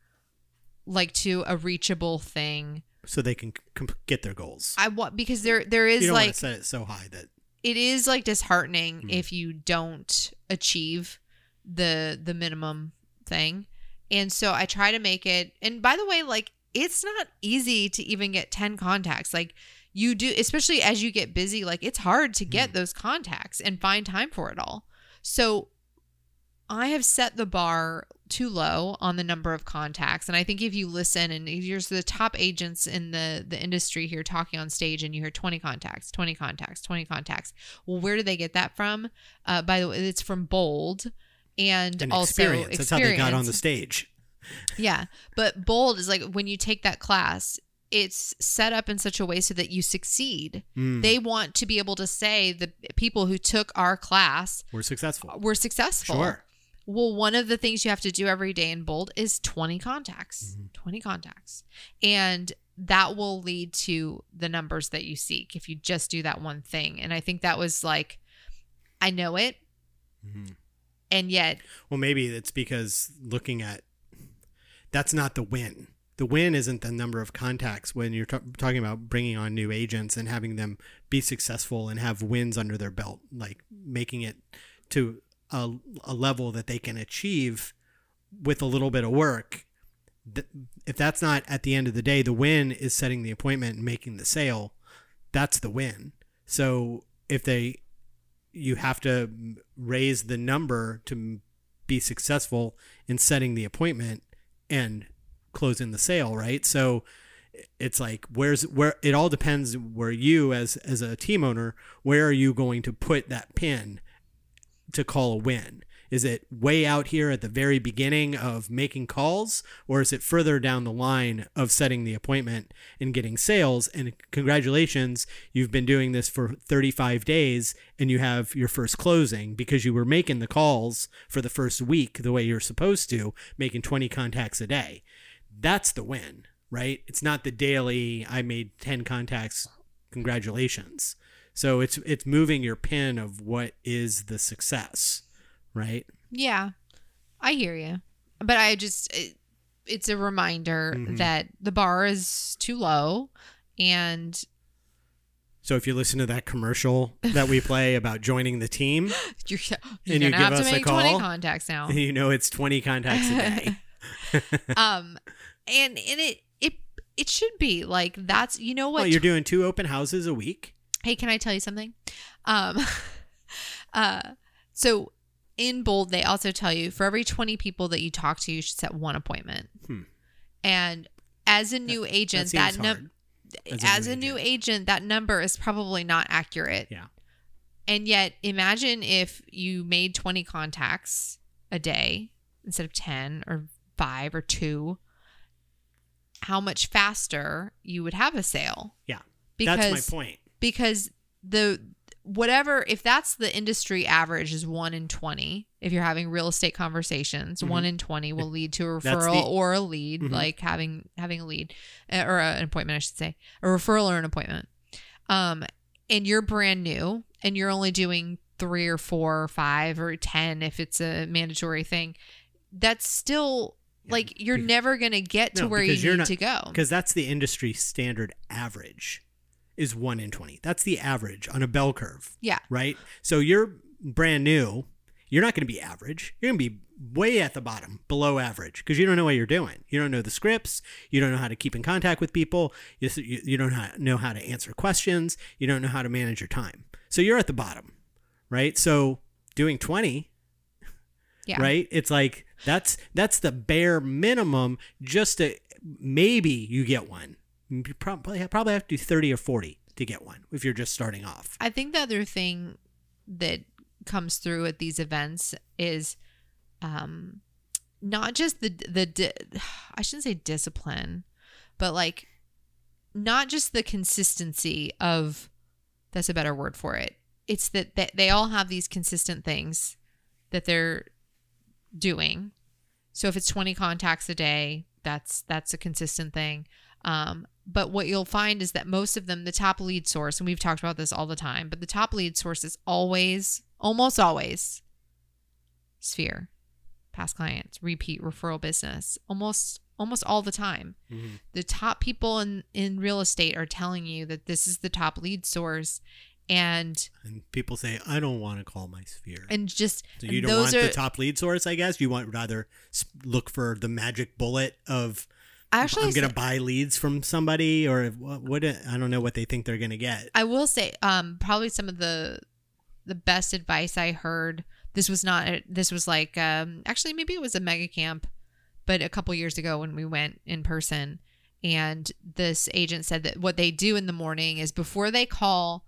like to a reachable thing. So they can c- get their goals. I want because there there is you don't like want to set it so high that it is like disheartening Mhm. if you don't achieve the the minimum thing and so i try to make it and by the way like it's not easy to even get 10 contacts like you do especially as you get busy like it's hard to get those contacts and find time for it all so i have set the bar too low on the number of contacts and i think if you listen and here's the top agents in the the industry here talking on stage and you hear 20 contacts 20 contacts 20 contacts well where do they get that from uh, by the way it's from bold and, and also experience. That's how they got on the stage. Yeah. But bold is like when you take that class, it's set up in such a way so that you succeed. Mm, They want to be able to say the people who took our class we're successful. were successful. Sure. Well, one of the things you have to do every day in bold is 20 contacts. Mm-hmm. 20 contacts. And that will lead to the numbers that you seek if you just do that one thing. And I think that was like I know it Mhm. and yet Well, maybe it's because looking at that's not the win. The win isn't the number of contacts when you're t- talking about bringing on new agents and having them be successful and have wins under their belt, like making it to a, a level that they can achieve with a little bit of work. If that's not at the end of the day, the win is setting the appointment and making the sale. That's the win. So if they you have to raise the number to be successful in setting the appointment and closing the sale, right? So it's like where's where it all depends where you as as a team owner where are you going to put that pin to call a win? Is it way out here at the very beginning of making calls or is it further down the line of setting the appointment and getting sales? And congratulations you've been doing this for 35 days and you have your first closing because you were making the calls for the first week the way you're supposed to making 20 contacts a day that's the win right it's not the daily i made 10 contacts congratulations so it's it's moving your pin of what is the success right Yeah, I hear you, but I just it, it's a reminder Mhm. that the bar is too low, and So if you listen to that commercial that we play about joining the team, you're, you're And you gonna have give to us a twenty call? contacts now. you know it's 20 contacts a day. um, and and it it it should be like that's you know what Well, you're doing two open houses a week. Hey, can I tell you something? Um, uh, so in bold, they also tell you for every 20 people that you talk to, you should set one appointment. Hmm. And as a new agent, that that, num- hard. as, a, new agent, that number is probably not accurate. Yeah. And yet, imagine if you made 20 contacts a day instead of 10 or five or two, how much faster you would have a sale. Yeah. Because That's my point. because the whatever if that's the industry average is 1 in 20 if you're having real estate conversations Mhm. 1 in 20 will lead to a referral the- or a lead Mhm. like having having a lead uh, or a- an appointment I should say a referral or an appointment um and you're brand new and you're only doing 3 or 4 or 5 or 10 if it's a mandatory thing that's still Yeah. like you're Be- never going to get to No, where you you're need not- to go Because that's the industry standard average is 1 in 20. That's the average on a bell curve, yeah right? So you're brand new. You're not going to be average. You're going to be way at the bottom, below average, because you don't know what you're doing. You don't know the scripts. You don't know how to keep in contact with people. You, you, you don't know how to answer questions. You don't know how to manage your time. So you're at the bottom, right? So doing 20 yeah. right? It's like that's that's the bare minimum just to maybe you get one. You probably probably have to do 30 or 40 to get one if you're just starting off. I think the other thing that comes through at these events is um not just the the di- I shouldn't say discipline, but like not just the consistency of that's a better word for it. It's that, that they all have these consistent things that they're doing. So if it's 20 contacts a day, that's that's a consistent thing. Um, but what you'll find is that most of them, the top lead source, and we've talked about this all the time, but the top lead source is always, almost always, Sphere, past clients, repeat referral business, almost almost all the time. Mhm. The top people in in real estate are telling you that this is the top lead source, and and people say i don't want to call my sphere and just so you don't want are, the top lead source i guess you want rather look for the magic bullet of actually i'm gonna say- buy leads from somebody or what, what i don't know what they think they're gonna get I will say, um, probably some of the the best advice I heard. This was not. This was like, um, actually, maybe it was a mega camp, but a couple years ago when we went in person, and this agent said that what they do in the morning is before they call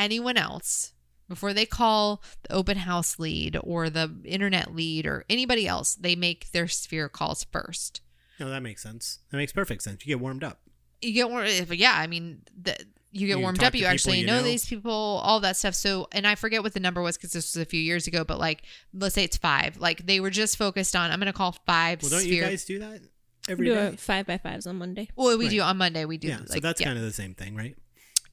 anyone else, before they call the open house lead or the internet lead or anybody else, they make their sphere calls first. no that makes sense that makes perfect sense you get warmed up you get warm but yeah i mean the, you get You warmed up you actually you know, know. these people all that stuff so and i forget what the number was because this was a few years ago but like let's say it's five like they were just focused on i'm gonna call five well don't sphere you guys do that We every do day a five by fives on Monday. well we Right. do on monday we do yeah like, so that's yeah. kind of the same thing right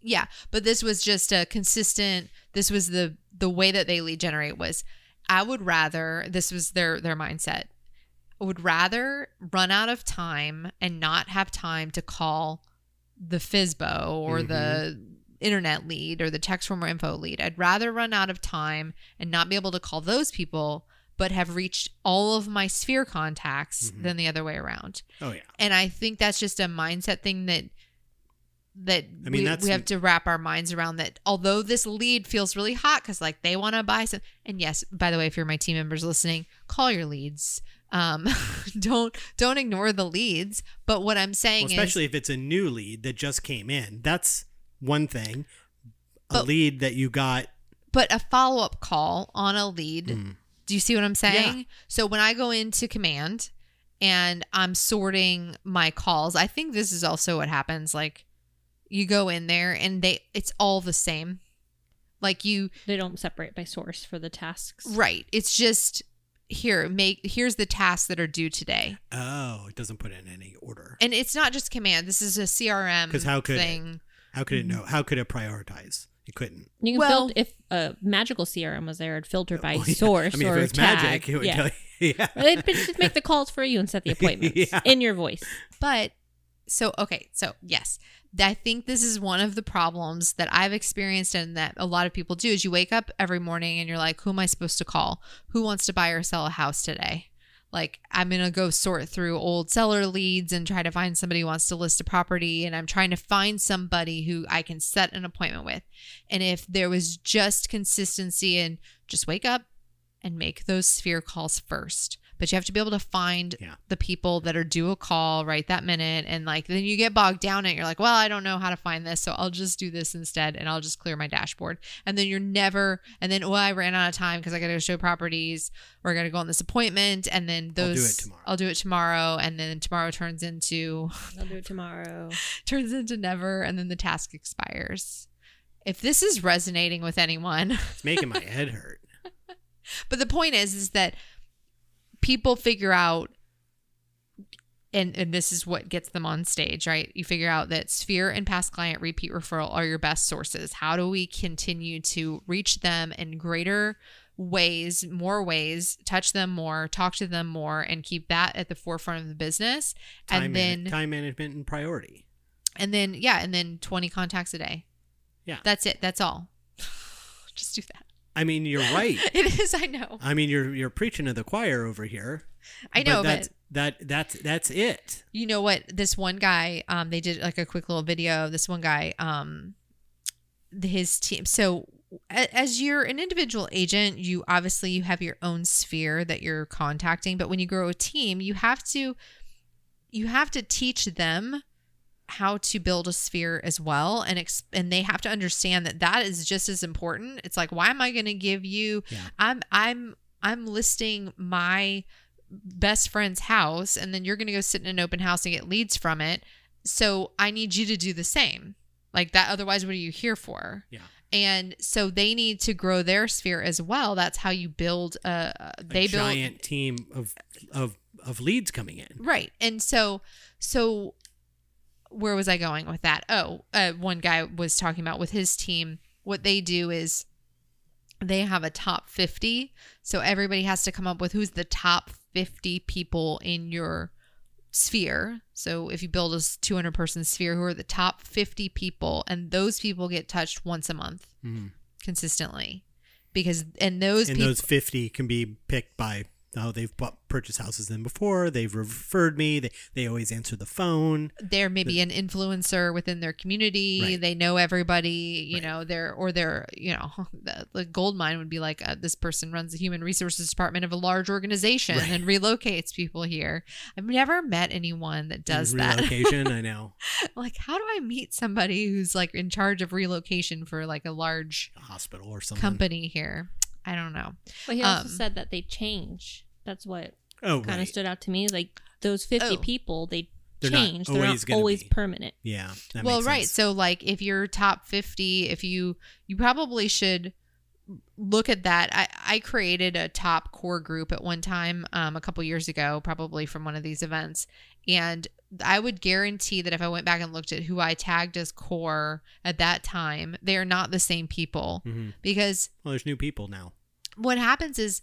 yeah but this was just a consistent this was the the way that they lead generate was i would rather this was their their mindset I would rather run out of time and not have time to call the FSBO or the internet lead or the text form or info lead. I'd rather run out of time and not be able to call those people, but have reached all of my sphere contacts Mhm. than the other way around. oh yeah And I think that's just a mindset thing that that I mean, we, that's- we have to wrap our minds around that although this lead feels really hot because like they want to buy some and yes by the way if you're my team members listening call your leads Um, don't don't ignore the leads. But what I'm saying Well, is, especially if it's a new lead that just came in. That's one thing. A But- lead that you got. but a follow up call on a lead. Mm. Do you see what I'm saying? So when I go into command and I'm sorting my calls, I think this is also what happens. Like you go in there and they it's all the same. Like you They don't separate by source for the tasks. right. It's just here, make here's the tasks that are due today. Oh, it doesn't put in any order. And it's not just command. This is a CRM 'Cause how could it? How could it mm-hmm. know? How could it prioritize? It couldn't. You can Well- build if a magical CRM was there, it'd filter by Well, yeah. source I mean, or if it was tag. magic, it would yeah. tell you. Yeah. They'd just make the calls for you and set the appointments Yeah. in your voice. But so okay, so yes, I think this is one of the problems that I've experienced and that a lot of people do is you wake up every morning and you're like, who am I supposed to call? Who wants to buy or sell a house today? Like I'm gonna go sort through old seller leads and try to find somebody who wants to list a property, and I'm trying to find somebody who I can set an appointment with. And if there was just consistency and just wake up and make those sphere calls first. But you have to be able to find Yeah. the people that are due a call right that minute. And like, then you get bogged down and. You're like, well, I don't know how to find this. So I'll just do this instead and I'll just clear my dashboard. And then you're never, and then, well, I ran out of time because I got to go show properties or I got to go on this appointment. And then those, I'll do it tomorrow. I'll do it tomorrow. And then tomorrow turns into, I'll do it tomorrow. turns into never. And then the task expires. If this is resonating with anyone, It's making my head hurt. But the point is, is that people figure out, and and this is what gets them on stage, right? You figure out that Sphere and past client repeat referral are your best sources. How do we continue to reach them in greater ways, more ways, touch them more, talk to them more, and keep that at the forefront of the business? Time, and man- then time management and priority. and then yeah, and then twenty contacts a day. Yeah. that's it. That's all. Just do that. I mean, you're right. It is. I know. I mean, you're you're preaching to the choir over here. I know, but, that's, that that's that's it. you know what this one guy um they did like a quick little video this one guy um his team so as you're an individual agent you obviously you have your own sphere that you're contacting but when you grow a team you have to you have to teach them how to build a sphere as well and ex- and they have to understand that that is just as important it's like why am i going to give you Yeah. i'm i'm i'm listing my best friend's house and then you're going to go sit in an open house and get leads from it so i need you to do the same like that otherwise what are you here for Yeah. and so they need to grow their sphere as well that's how you build a A they build giant team of of of leads coming in. Right. And so so where was I going with that? Oh, uh, one guy was talking about with his team what they do is they have a top 50. So everybody has to come up with who's the top 50 people in your sphere. So if you build a 200 person sphere, who are the top 50 people and those people get touched once a month Mhm. consistently. Because and those And people those 50 can be picked by oh they've bought, purchased houses then before. They've referred me. They, they always answer the phone. They're maybe an influencer within their community. Right. they know everybody you Right. know they're or they're you know the, the gold mine would be like uh, this person runs the human resources department of a large organization Right. and relocates people here. I've never met anyone that does that. relocation i know. Like how do i meet somebody who's like in charge of relocation for like a large a hospital or something. company here i don't know But he also Um, said that they change. That's what oh kind of right stood out to me. Like those 50 Oh. people, they They're not change. They're always not always be. permanent. yeah that well makes right sense. so like if you're top 50 if you you probably should look at that i i created a top core group at one time um a couple years ago probably from one of these events and i would guarantee that if i went back and looked at who i tagged as core at that time they are not the same people. Mhm. because well there's new people now. what happens is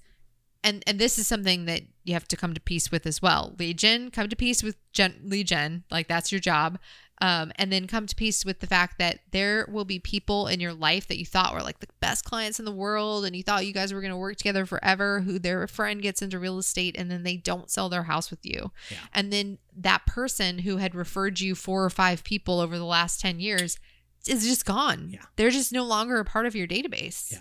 and and this is something that you have to come to peace with as well. Lead gen come to peace with gen, lead gen like that's your job um, and then come to peace with the fact that there will be people in your life that you thought were like the best clients in the world and you thought you guys were going to work together forever who their friend gets into real estate and then they don't sell their house with you Yeah. and then that person who had referred you four or five people over the last 10 years is just gone Yeah. they're just no longer a part of your database Yeah.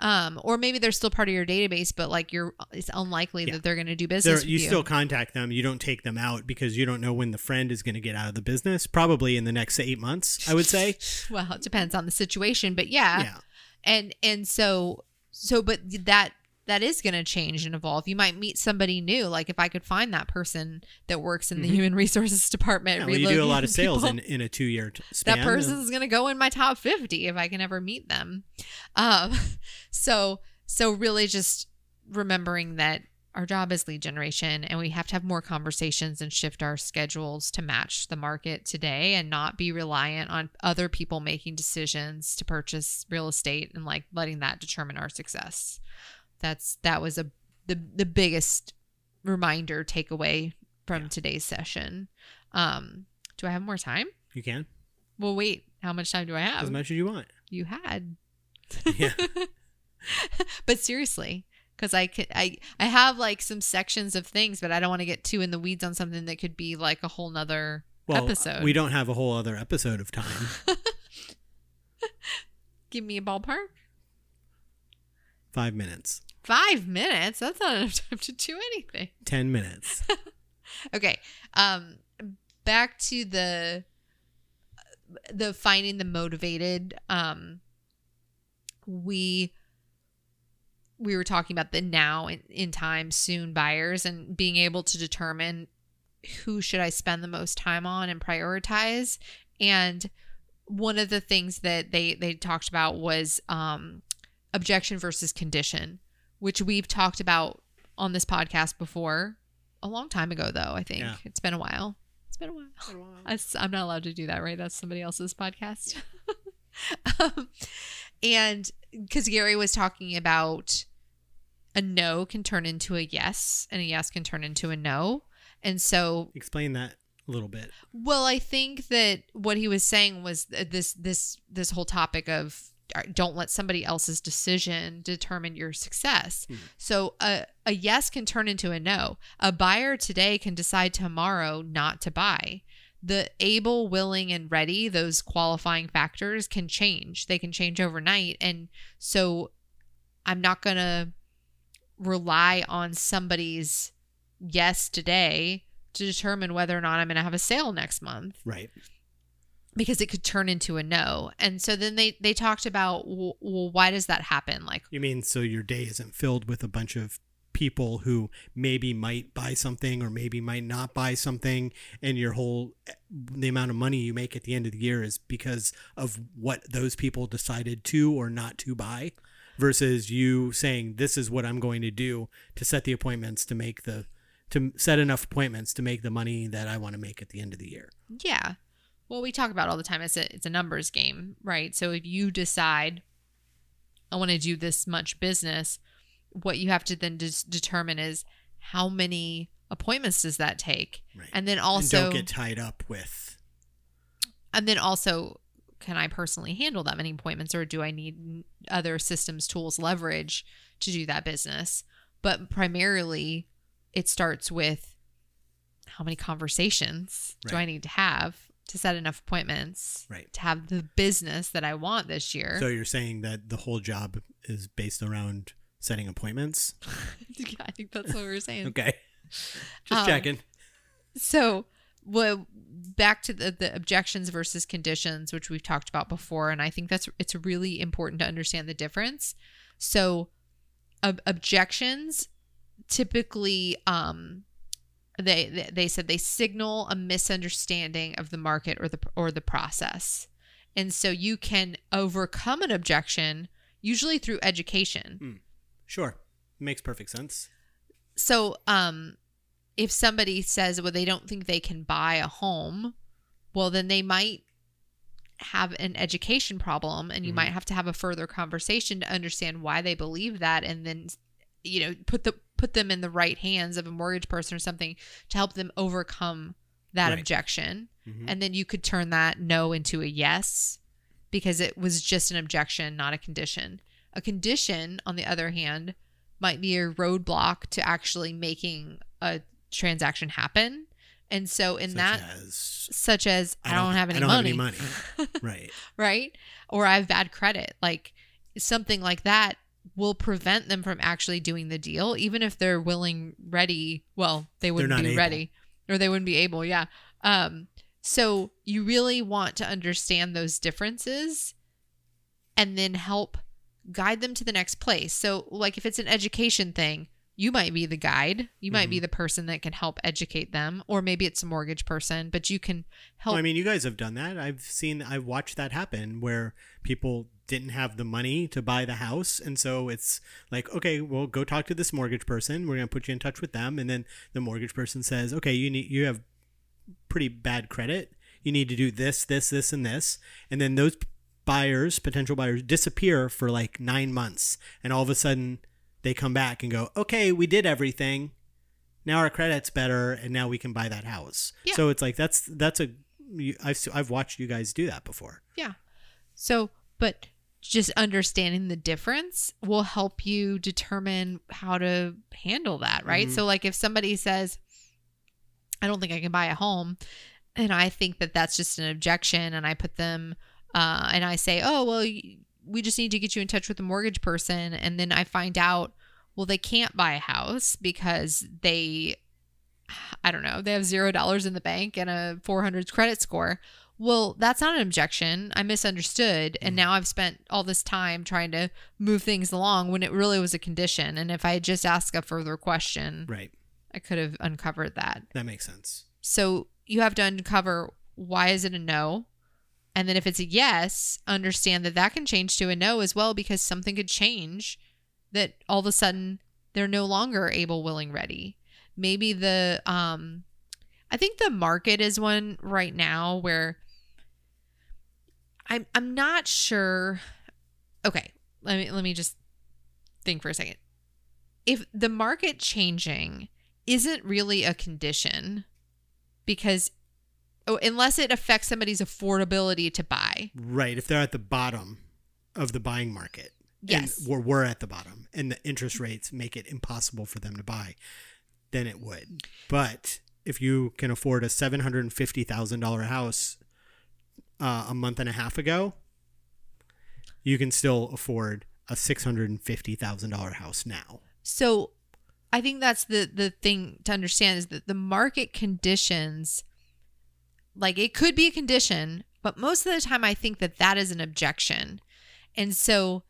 Um, or maybe they're still part of your database, but like you're, it's unlikely Yeah. that they're going to do business. you with still contact them. You don't take them out because you don't know when the friend is going to get out of the business. Probably in the next eight months, I would say. well, it depends on the situation, but yeah. yeah. and and so so but that that is going to change and evolve you might meet somebody new like if i could find that person that works in the Mhm. human resources department Yeah, well, you do a lot of sales people, in, in a two year span. that person is going to go in my top 50 if i can ever meet them um so so really just remembering that our job is lead generation and we have to have more conversations and shift our schedules to match the market today and not be reliant on other people making decisions to purchase real estate and like letting that determine our success that's that was a the, the biggest reminder takeaway from Yeah. today's session um do i have more time You can well wait how much time do i have as much as you want. you had Yeah. but seriously because i could i i have like some sections of things but i don't want to get too in the weeds on something that could be like a whole nother Well, episode we don't have a whole other episode of time. give me a ballpark Five minutes, five minutes? That's not enough time to do anything. Ten minutes. okay um back to the the finding the motivated um we we were talking about the now in, in time soon buyers and being able to determine who should i spend the most time on and prioritize. And one of the things that they they talked about was um objection versus condition which we've talked about on this podcast before a long time ago though i think. Yeah. it's been a while. It's been a while. I, am not allowed to do that right? That's somebody else's podcast. Um, and because gary was talking about a no can turn into a yes and a yes can turn into a no. And so Explain that a little bit. well, I think that what he was saying was this this this whole topic of don't let somebody else's decision determine your success. Hmm. So a a yes can turn into a no. A buyer today can decide tomorrow not to buy. The able, willing, and ready, those qualifying factors can change. They can change overnight. And so I'm not going to rely on somebody's yes today to determine whether or not I'm going to have a sale next month Right. Because it could turn into a no. And so then they they talked about well, why does that happen? Like You mean so your day isn't filled with a bunch of people who maybe might buy something or maybe might not buy something and your whole eh, the amount of money you make at the end of the year is because of what those people decided to or not to buy versus you saying this is what I'm going to do to set the appointments to make the to set enough appointments to make the money that I want to make at the end of the year. yeah. Well, we talk about all the time it's a it's a numbers game, right? So if you decide I want to do this much business, what you have to then just determine is how many appointments does that take? Right. And then and also don't get tied up with And then also, can I personally handle that many appointments or do I need other systems, tools, leverage to do that business? But primarily, it starts with how many conversations do I need to have to set enough appointments Right. to have the business that I want this year? So you're saying that the whole job is based around setting appointments? I think that's what we're saying. Okay. Just Um, checking. So, well, back to the, the objections versus conditions, which we've talked about before, and I think that's it's really important to understand the difference. So, ob- objections typically, um, they they- said they signal a misunderstanding of the market or the or the process, and so you can overcome an objection usually through education. Sure. Makes perfect sense. so um if somebody says well they don't think they can buy a home well then they might have an education problem and you Mhm. might have to have a further conversation to understand why they believe that and then you know put the put them in the right hands of a mortgage person or something to help them overcome that Right. objection Mhm. and then you could turn that no into a yes because it was just an objection, not a condition. A condition, on the other hand, might be a roadblock to actually making a transaction happen. And so, in Such that, as, such as I don't, have any I don't money, have any money. right. right? Or I have bad credit. Like something like that will prevent them from actually doing the deal, even if they're willing, ready. Well, they wouldn't be able. ready or they wouldn't be able. Yeah. Um, so you really want to understand those differences and then help guide them to the next place. So, like if it's an education thing, you might be the guide. You might Mm-hmm. be the person that can help educate them, or maybe it's a mortgage person, but you can help. Well, I mean, you guys have done that. I've seen, I've watched that happen where people didn't have the money to buy the house. And so it's like, okay, well, go talk to this mortgage person. We're going to put you in touch with them. And then the mortgage person says, okay, you need, you have pretty bad credit. You need to do this, this, this, and this. And then those buyers, potential buyers, disappear for like nine months. And all of a sudden they come back and go, okay, we did everything. Now our credit's better, and now we can buy that house. Yeah. So it's like that's that's a I've I've watched you guys do that before. Yeah. So, but just understanding the difference will help you determine how to handle that, right? Mhm. So, like if somebody says, I don't think I can buy a home, and I think that that's just an objection, and I put them, uh, and I say, oh, well, we just need to get you in touch with a mortgage person. And then I find out, well, they can't buy a house because they, I don't know, they have zero dollars in the bank and a 400 credit score. Well, that's not an objection. I misunderstood. And now I've spent all this time trying to move things along when it really was a condition. And if I had just asked a further question, Right. I could have uncovered that. That makes sense. So you have to uncover why is it a no? And then if it's a yes, understand that that can change to a no as well because something could change that all of a sudden they're no longer able, willing, ready. Maybe the um I think the market is one right now where I'm I'm not sure okay, let me let me just think for a second. If the market changing isn't really a condition because oh, unless it affects somebody's affordability to buy. Right. If they're at the bottom of the buying market. Yes. And we're, we're at the bottom and the interest rates make it impossible for them to buy, then it would. But if you can afford a $750,000 house uh, a month and a half ago, you can still afford a $650,000 house now. So I think that's the the thing to understand is that the market conditions like it could be a condition, but most of the time I think that that is an objection. And so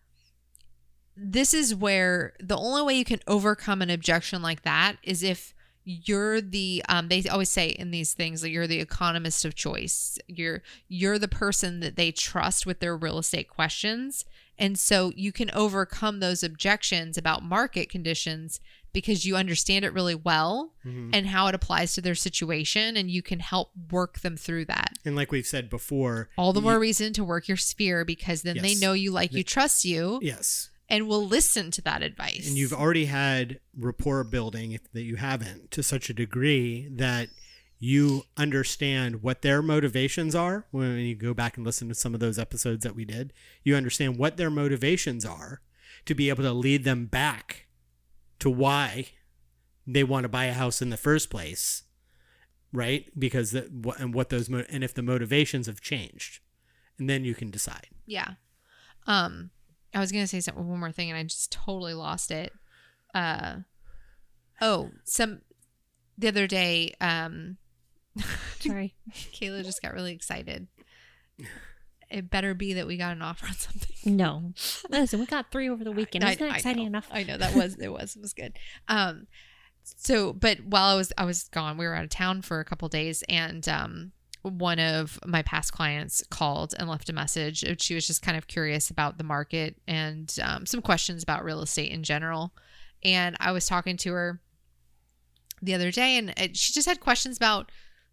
this is where the only way you can overcome an objection like that is if you're the um they always say in these things that you're the economist of choice. You're you're the person that they trust with their real estate questions. And so you can overcome those objections about market conditions because you understand it really well and how it applies to their situation and you can help work them through that. And like we've said before, all the you- more reason to work your sphere because then they know you like you trust you. Yes. And will listen to that advice. And you've already had rapport building if that you haven't to such a degree that you understand what their motivations are. When you go back and listen to some of those episodes that we did you understand what their motivations are to be able to lead them back to why they want to buy a house in the first place right? Because the, what and what those mo- and if the motivations have changed and then you can decide. Yeah. Um, I was gonna say something one more thing and I just totally lost it. Uh oh, some the other day, um Sorry. Kayla just got really excited. It better be that we got an offer on something. No. Listen, we got three over the weekend. I- Isn't that I exciting know. enough? I know that was it was it was good. Um so but while I was I was gone, we were out of town for a couple days and um one of my past clients called and left a message. She was just kind of curious about the market and um, some questions about real estate in general. And I was talking to her the other day, and it, she just had questions about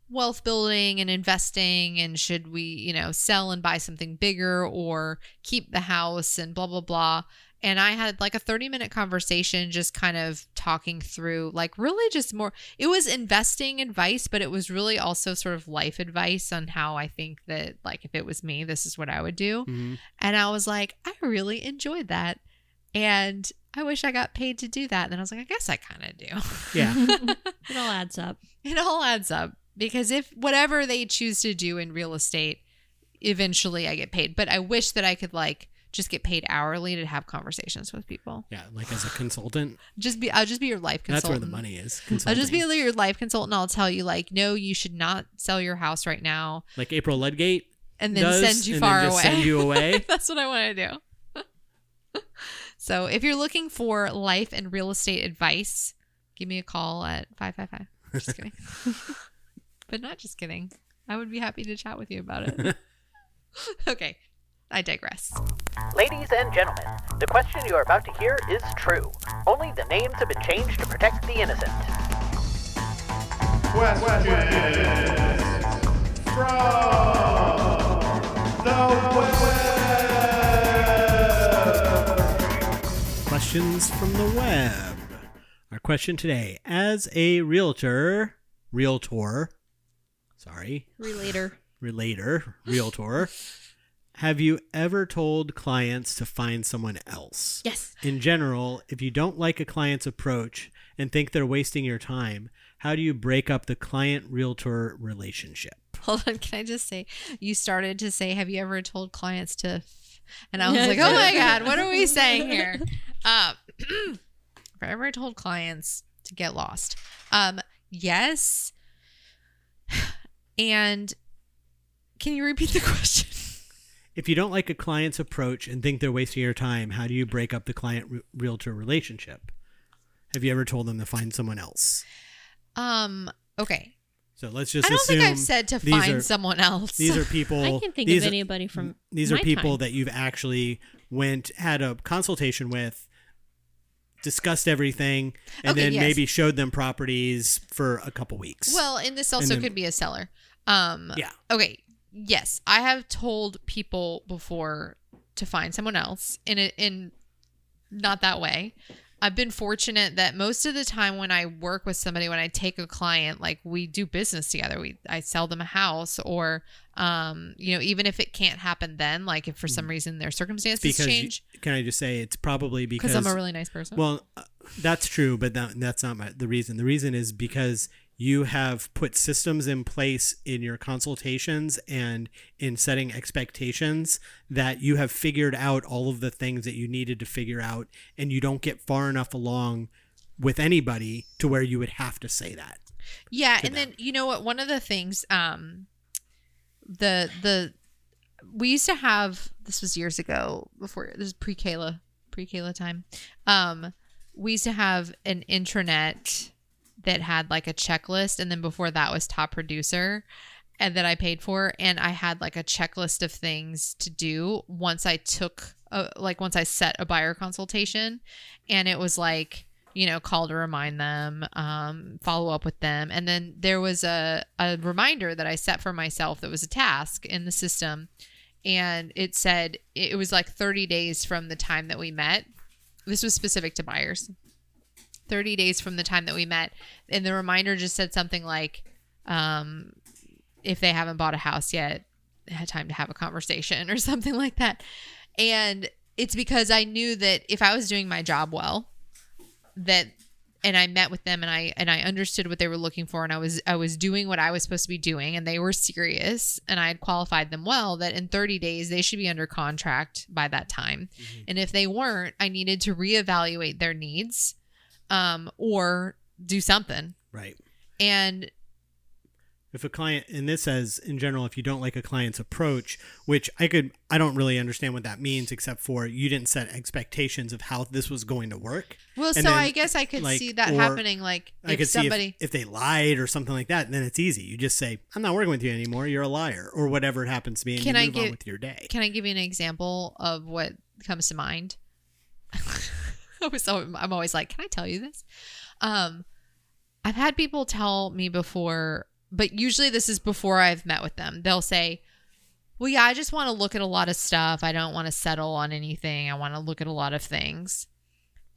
wealth building and investing and should we, you know, sell and buy something bigger or keep the house and blah, blah, blah. And I had like a 30 minute conversation just kind of talking through, like, really just more, it was investing advice, but it was really also sort of life advice on how I think that, like, if it was me, this is what I would do. Mhm. And I was like, I really enjoyed that. And I wish I got paid to do that. And then I was like, I guess I kind of do. yeah It all adds up. it all adds up because if whatever they choose to do in real estate, eventually I get paid. But I wish that I could like just get paid hourly to have conversations with people. Yeah, like as a consultant. Just be I'll just be your life That's consultant. where the money is. I'll just be your life consultant. I'll tell you like, no, you should not sell your house right now, like April Ludgate and then does, send you far away. Send you away. That's what I want to do. so if you're looking for life and real estate advice, give me a call at 555. Just kidding. but not just kidding. I would be happy to chat with you about it. okay. I digress. Ladies and gentlemen, the question you are about to hear is true. Only the names have been changed to protect the innocent. Questions from the web. Questions from the web. Our question today: As a realtor, realtor, sorry, Relator. relator, realtor, have you ever told clients to find someone else? Yes. In general, if you don't like a client's approach and think they're wasting your time, how do you break up the client realtor relationship? Hold on. Can I just say, you started to say, have you ever told clients to, f-" and I was like, oh my. God, what are we saying here? Uh, have I ever told clients to get lost? Um, yes. And can you repeat the question? If you don't like a client's approach and think they're wasting your time, how do you break up the client re- realtor relationship? Have you ever told them to find someone else? Um, okay. So let's just I don't assume think I've said to find are- someone else. These are people. I can think these of are- anybody from These are my people time. that you've actually went had a consultation with, discussed everything, and Okay, then yes. maybe showed them properties for a couple weeks. Well, and this also then- could be a seller. Um, yeah. Okay. Yes, I have told people before to find someone else in a, in not that way. I've been fortunate that most of the time when I work with somebody, when I take a client, like we do business together, we I sell them a house, or um, you know, even if it can't happen then, like if for some reason their circumstances because you- change, can I just say it's probably because because I'm a really nice person. Well, uh, that's true, but that, that's not my, the reason. The reason is because you have put systems in place in your consultations and in setting expectations that you have figured out all of the things that you needed to figure out, and you don't get far enough along with anybody to where you would have to say that. Yeah, and them. then you know what? One of the things, um, the the we used to have this was years ago before this is pre Kayla pre Kayla time. Um, we used to have an intranet that had like a checklist, and then before that was top producer, and that I paid for, and I had like a checklist of things to do once I took. A, like once I set a buyer consultation, and it was like you know, call to remind them, um, follow up with them. And then there was a, a reminder that I set for myself that was a task in the system. And it said it was like 30 days from the time that we met. This was specific to buyers. 30 days from the time that we met. And the reminder just said something like, um, if they haven't bought a house yet, had time to have a conversation or something like that. And it's because I knew that if I was doing my job well, that and I met with them and I and I understood what they were looking for and I was I was doing what I was supposed to be doing and they were serious and I had qualified them well that in 30 days they should be under contract by that time. And if they weren't, I needed to reevaluate their needs um or do something. Right. And If a client, and this says in general, if you don't like a client's approach, which I could, I don't really understand what that means, except for you didn't set expectations of how this was going to work. well And so then, I guess I could like, see that happening like I if could somebody see if, if they lied or something like that, then it's easy. You just say, "I'm not working with you anymore. You're a liar," or whatever it happens to be, and Can you I move on with your day. Can I give you an example of what comes to mind? So I'm always like, can I tell you this? Um, I've had people tell me before, but usually this is before I've met with them. They'll say, "Well, yeah, I just want to look at a lot of stuff. I don't want to settle on anything. I want to look at a lot of things."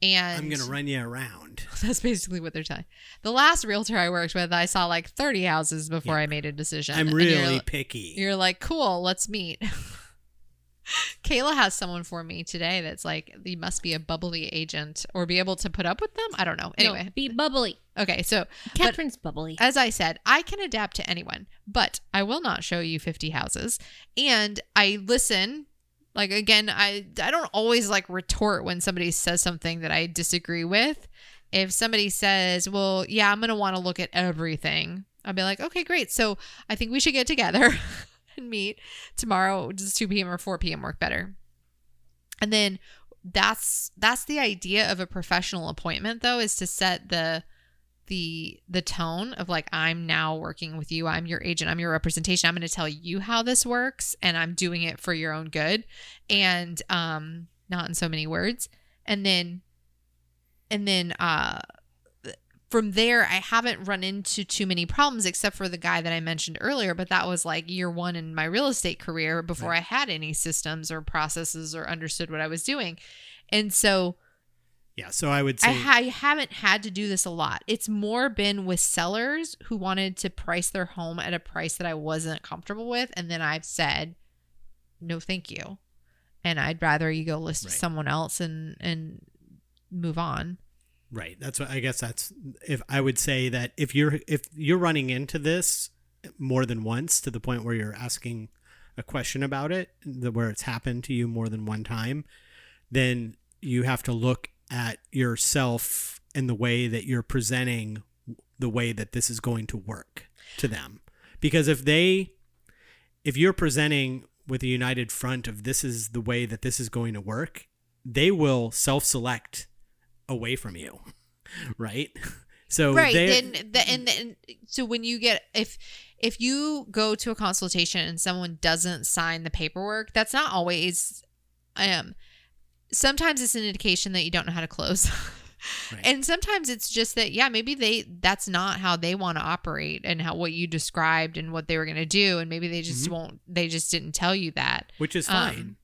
And I'm gonna run you around. That's basically what they're telling. The last realtor I worked with, I saw like 30 houses before Yeah. I made a decision. I'm And you're really picky. you're like, cool, let's meet. Kayla has someone for me today that's like, you must be a bubbly agent or be able to put up with them. I don't know. Anyway, No, be bubbly. okay. So, Catherine's bubbly. as I said, I can adapt to anyone, but I will not show you 50 houses. And I listen Like again, I I don't always like retort when somebody says something that I disagree with. If somebody says, "Well, yeah, I'm going to want to look at everything." I'll be like, "Okay, great. So, I think we should get together and meet tomorrow. Does 2 p.m. or 4 p.m. work better?" And then that's that's the idea of a professional appointment though is to set the the the tone of like I'm now working with you. I'm your agent. I'm your representation. I'm going to tell you how this works and I'm doing it for your own good and um not in so many words. And then and then uh from there I haven't run into too many problems except for the guy that I mentioned earlier, but that was like year 1 in my real estate career before Right. I had any systems or processes or understood what I was doing. And so Yeah. So I would say I, ha- I haven't had to do this a lot. It's more been with sellers who wanted to price their home at a price that I wasn't comfortable with. And then I've said, no, thank you. And I'd rather you go list with someone else and, and move on. Right. That's what I guess that's if I would say that if you're if you're running into this more than once to the point where you're asking a question about it, the, where it's happened to you more than one time, then you have to look at yourself and the way that you're presenting the way that this is going to work to them. Because if they if you're presenting with a united front of this is the way that this is going to work, they will self-select away from you, right? So right. Then, the, and then, so when you get, if, if you go to a consultation and someone doesn't sign the paperwork, that's not always, um, sometimes it's an indication that you don't know how to close. Right. And sometimes it's just that yeah, maybe they that's not how they want to operate and how what you described and what they were going to do and maybe they just Mhm. won't they just didn't tell you that. which is um, fine.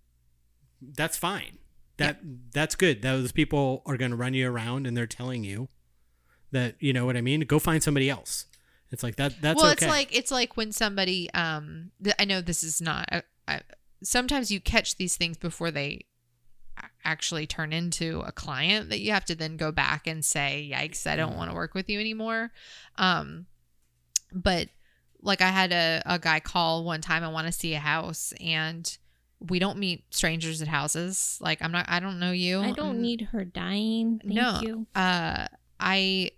that's fine. That that's good. Those people are going to run you around and they're telling you that you know what I mean. Go find somebody else. It's like that. That's well, okay. it's like it's like when somebody um th- I know this is not uh, uh, sometimes you catch these things before they actually turn into a client that you have to then go back and say yikes i don't want to work with you anymore um but like i had a, a guy call one time i want to see a house and we don't meet strangers at houses like i'm not i don't know you I don't I'm- need her dying. Thank no you. uh i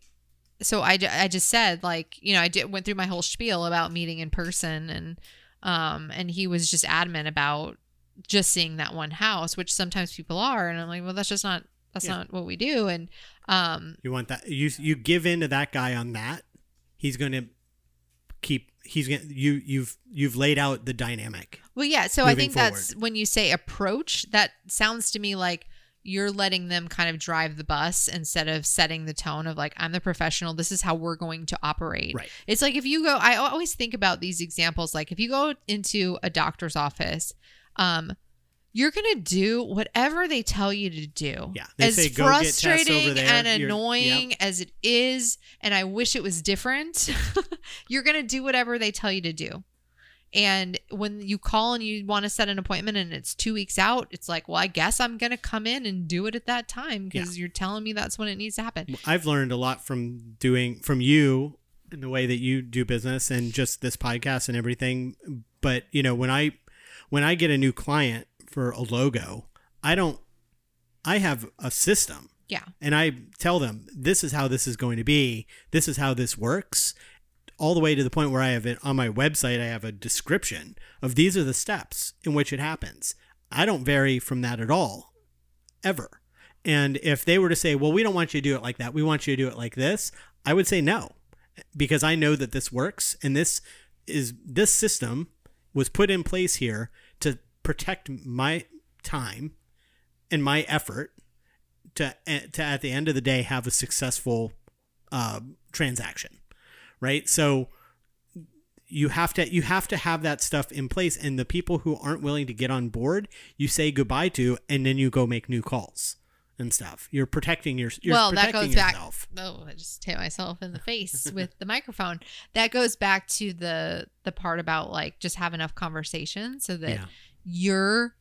so I, I just said like you know i did went through my whole spiel about meeting in person and um and he was just adamant about just seeing that one house which sometimes people are and i'm like well that's just not that's Yeah. not what we do and um you want that. You you give in to that guy on that. He's going to keep. He's going to you. You've you've laid out the dynamic. well yeah so i think that's when you say approach that sounds to me like you're letting them kind of drive the bus instead of setting the tone of like i'm the professional this is how we're going to operate Right. It's like if you go, I always think about these examples. Like if you go into a doctor's office, um, you're gonna do whatever they tell you to do. Yeah, as say, "Go get over frustrating there." and annoying as it is, and I wish it was different. you're gonna do whatever they tell you to do. And when you call and you want to set an appointment and it's two weeks out, it's like, well, I guess I'm gonna come in and do it at that time because you're telling me that's when it needs to happen. I've learned a lot from doing from you and the way that you do business and just this podcast and everything. But you know, when I when I get a new client for a logo, I don't I have a system Yeah. and I tell them this is how this is going to be. This is how this works. All the way to the point where I have it on my website, I have a description of these are the steps in which it happens. I don't vary from that at all, ever. And if they were to say, well, we don't want you to do it like that, we want you to do it like this, I would say no, because I know that this works and this is this system was put in place here to protect my time and my effort to to at the end of the day have a successful uh, transaction, right? So you have to you have to have that stuff in place, and the people who aren't willing to get on board, you say goodbye to, and then you go make new calls and stuff. You're protecting your you're well, that protecting goes back. Oh, I just hit myself in the face with the microphone. That goes back to the the part about like just have enough conversation so that Yeah. Your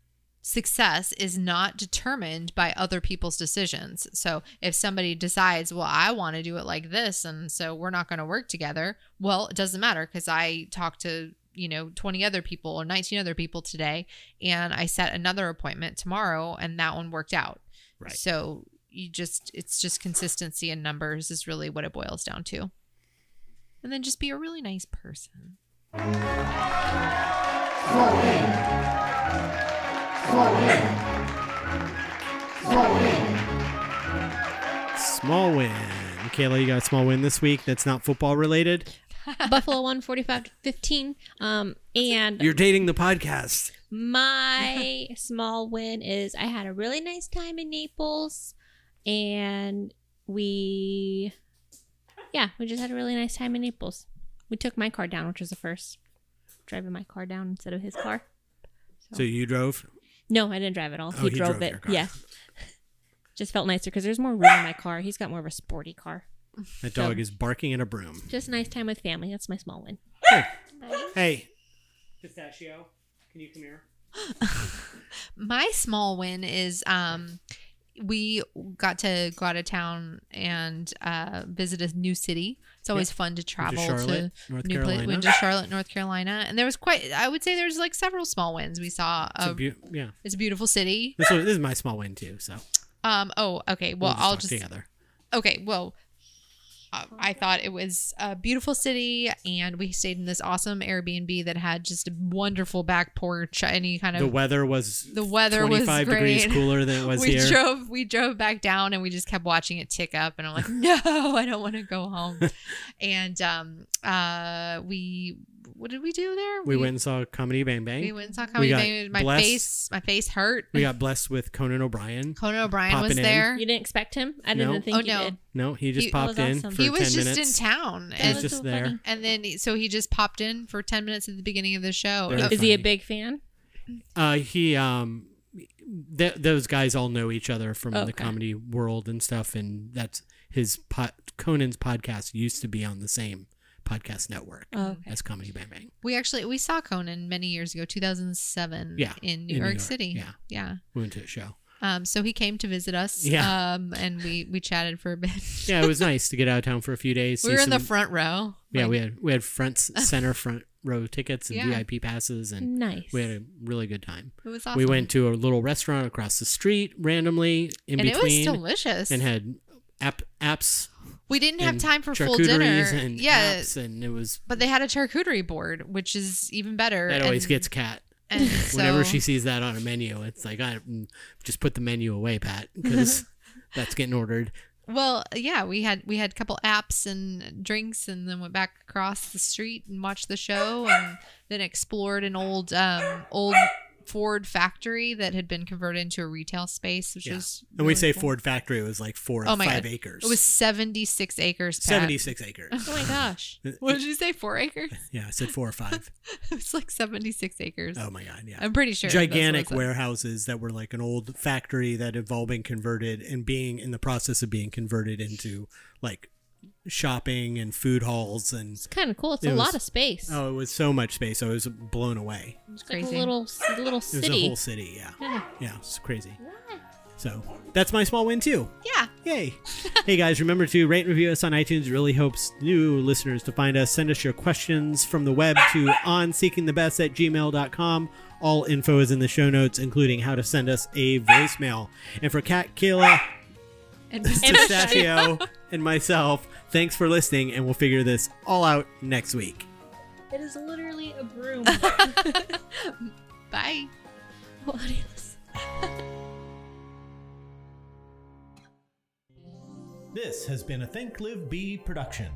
success is not determined by other people's decisions. So if somebody decides, well, I want to do it like this, and so we're not going to work together, well, it doesn't matter because I talked to you know 20 other people or 19 other people today and i set another appointment tomorrow and that one worked out Right. so you just it's just consistency in numbers is really what it boils down to and then just be a really nice person Small win. Kayla, you got a small win this week that's not football related. Buffalo won 45 to 15. Um, and You're dating the podcast. my small win is I had a really nice time in Naples, and we, yeah, we just had a really nice time in Naples. We took my car down, which was the first driving my car down instead of his car. So you drove? No, I didn't drive at all. Oh, he, he drove, drove it. Yeah. Just felt nicer because there's more room in my car. He's got more of a sporty car. That dog is barking at a broom. Just nice time with family. That's my small win. Hey. Pistachio, can you come here? my small win is um we got to go out of town and uh visit a new city it's always fun to travel Charlotte, to North new Carolina. went to charlotte north carolina and there was quite i would say there's like several small wins we saw It's a yeah. it's a beautiful city This, one, this is my small win too. So um oh okay well we'll just i'll just together. okay well I thought it was a beautiful city, and we stayed in this awesome Airbnb that had just a wonderful back porch. Any kind of The weather was the weather was 25 degrees cooler than it was we here. drove we drove back down and we just kept watching it tick up and i'm like no i don't want to go home and um uh we what did we do there we went and saw Comedy Bang Bang. we went and saw comedy Bang Bang. my blessed- face my face hurt We got blessed with Conan O'Brien. conan o'brien popping was in. there You didn't expect him? I didn't No. think Oh, you no. did. No, he just He- popped in awesome. for he 10 was just minutes. in town That and was was just so there. funny. and then he- so he just popped in for 10 minutes at the beginning of the show Very Is he a big fan? Uh, he um, th- those guys all know each other from the comedy world and stuff, and that's his pod- Conan's podcast used to be on the same podcast network Oh, okay. as Comedy Bang Bang. we actually we saw conan many years ago 2007 Yeah, in new in New york York, city yeah. yeah We went to a show. um so he came to visit us Yeah. um and we we chatted for a bit Yeah, it was nice to get out of town for a few days. we were in the front row Yeah, Like, we had we had front center front row tickets and Yeah. VIP passes, and Nice. we had a really good time. it was awesome We went to a little restaurant across the street randomly in and between, it was delicious and had app apps. We didn't have time for full dinner and yeah apps, and it was but they had a charcuterie board which is even better that always and- gets cat. and Whenever so- she sees that on a menu, it's like I just put the menu away, Pat, because that's getting ordered. well yeah we had we had a couple apps and drinks and then went back across the street and watched the show and then explored an old um old ford factory that had been converted into a retail space which Yeah. was And we say cool. Ford Factory it was like four or Oh my five God. acres. it was 76 acres Pat. seventy six acres. oh my gosh. what did you say four acres yeah, I said four or five. it was like 76 acres Oh my god, yeah. i'm pretty sure that's what it gigantic warehouses that were like an old factory that had all been converted and being in the process of being converted into like shopping and food halls and It's kind of cool. It's It a was- lot of space. oh it was so much space i was blown away it's like a little, a little it was a city. whole city yeah Yeah. yeah it's crazy so that's my small win too yeah Yay. hey guys, remember to rate and review us on iTunes. It really helps new listeners to find us. Send us your questions from the web to onseekingthebest at gmail.com. All info is in the show notes, including how to send us a voicemail. And for Kat, Kayla, and Pistachio, and myself, thanks for listening, and we'll figure this all out next week. It is literally a broom. bye Adios. This has been a Think Live Be production.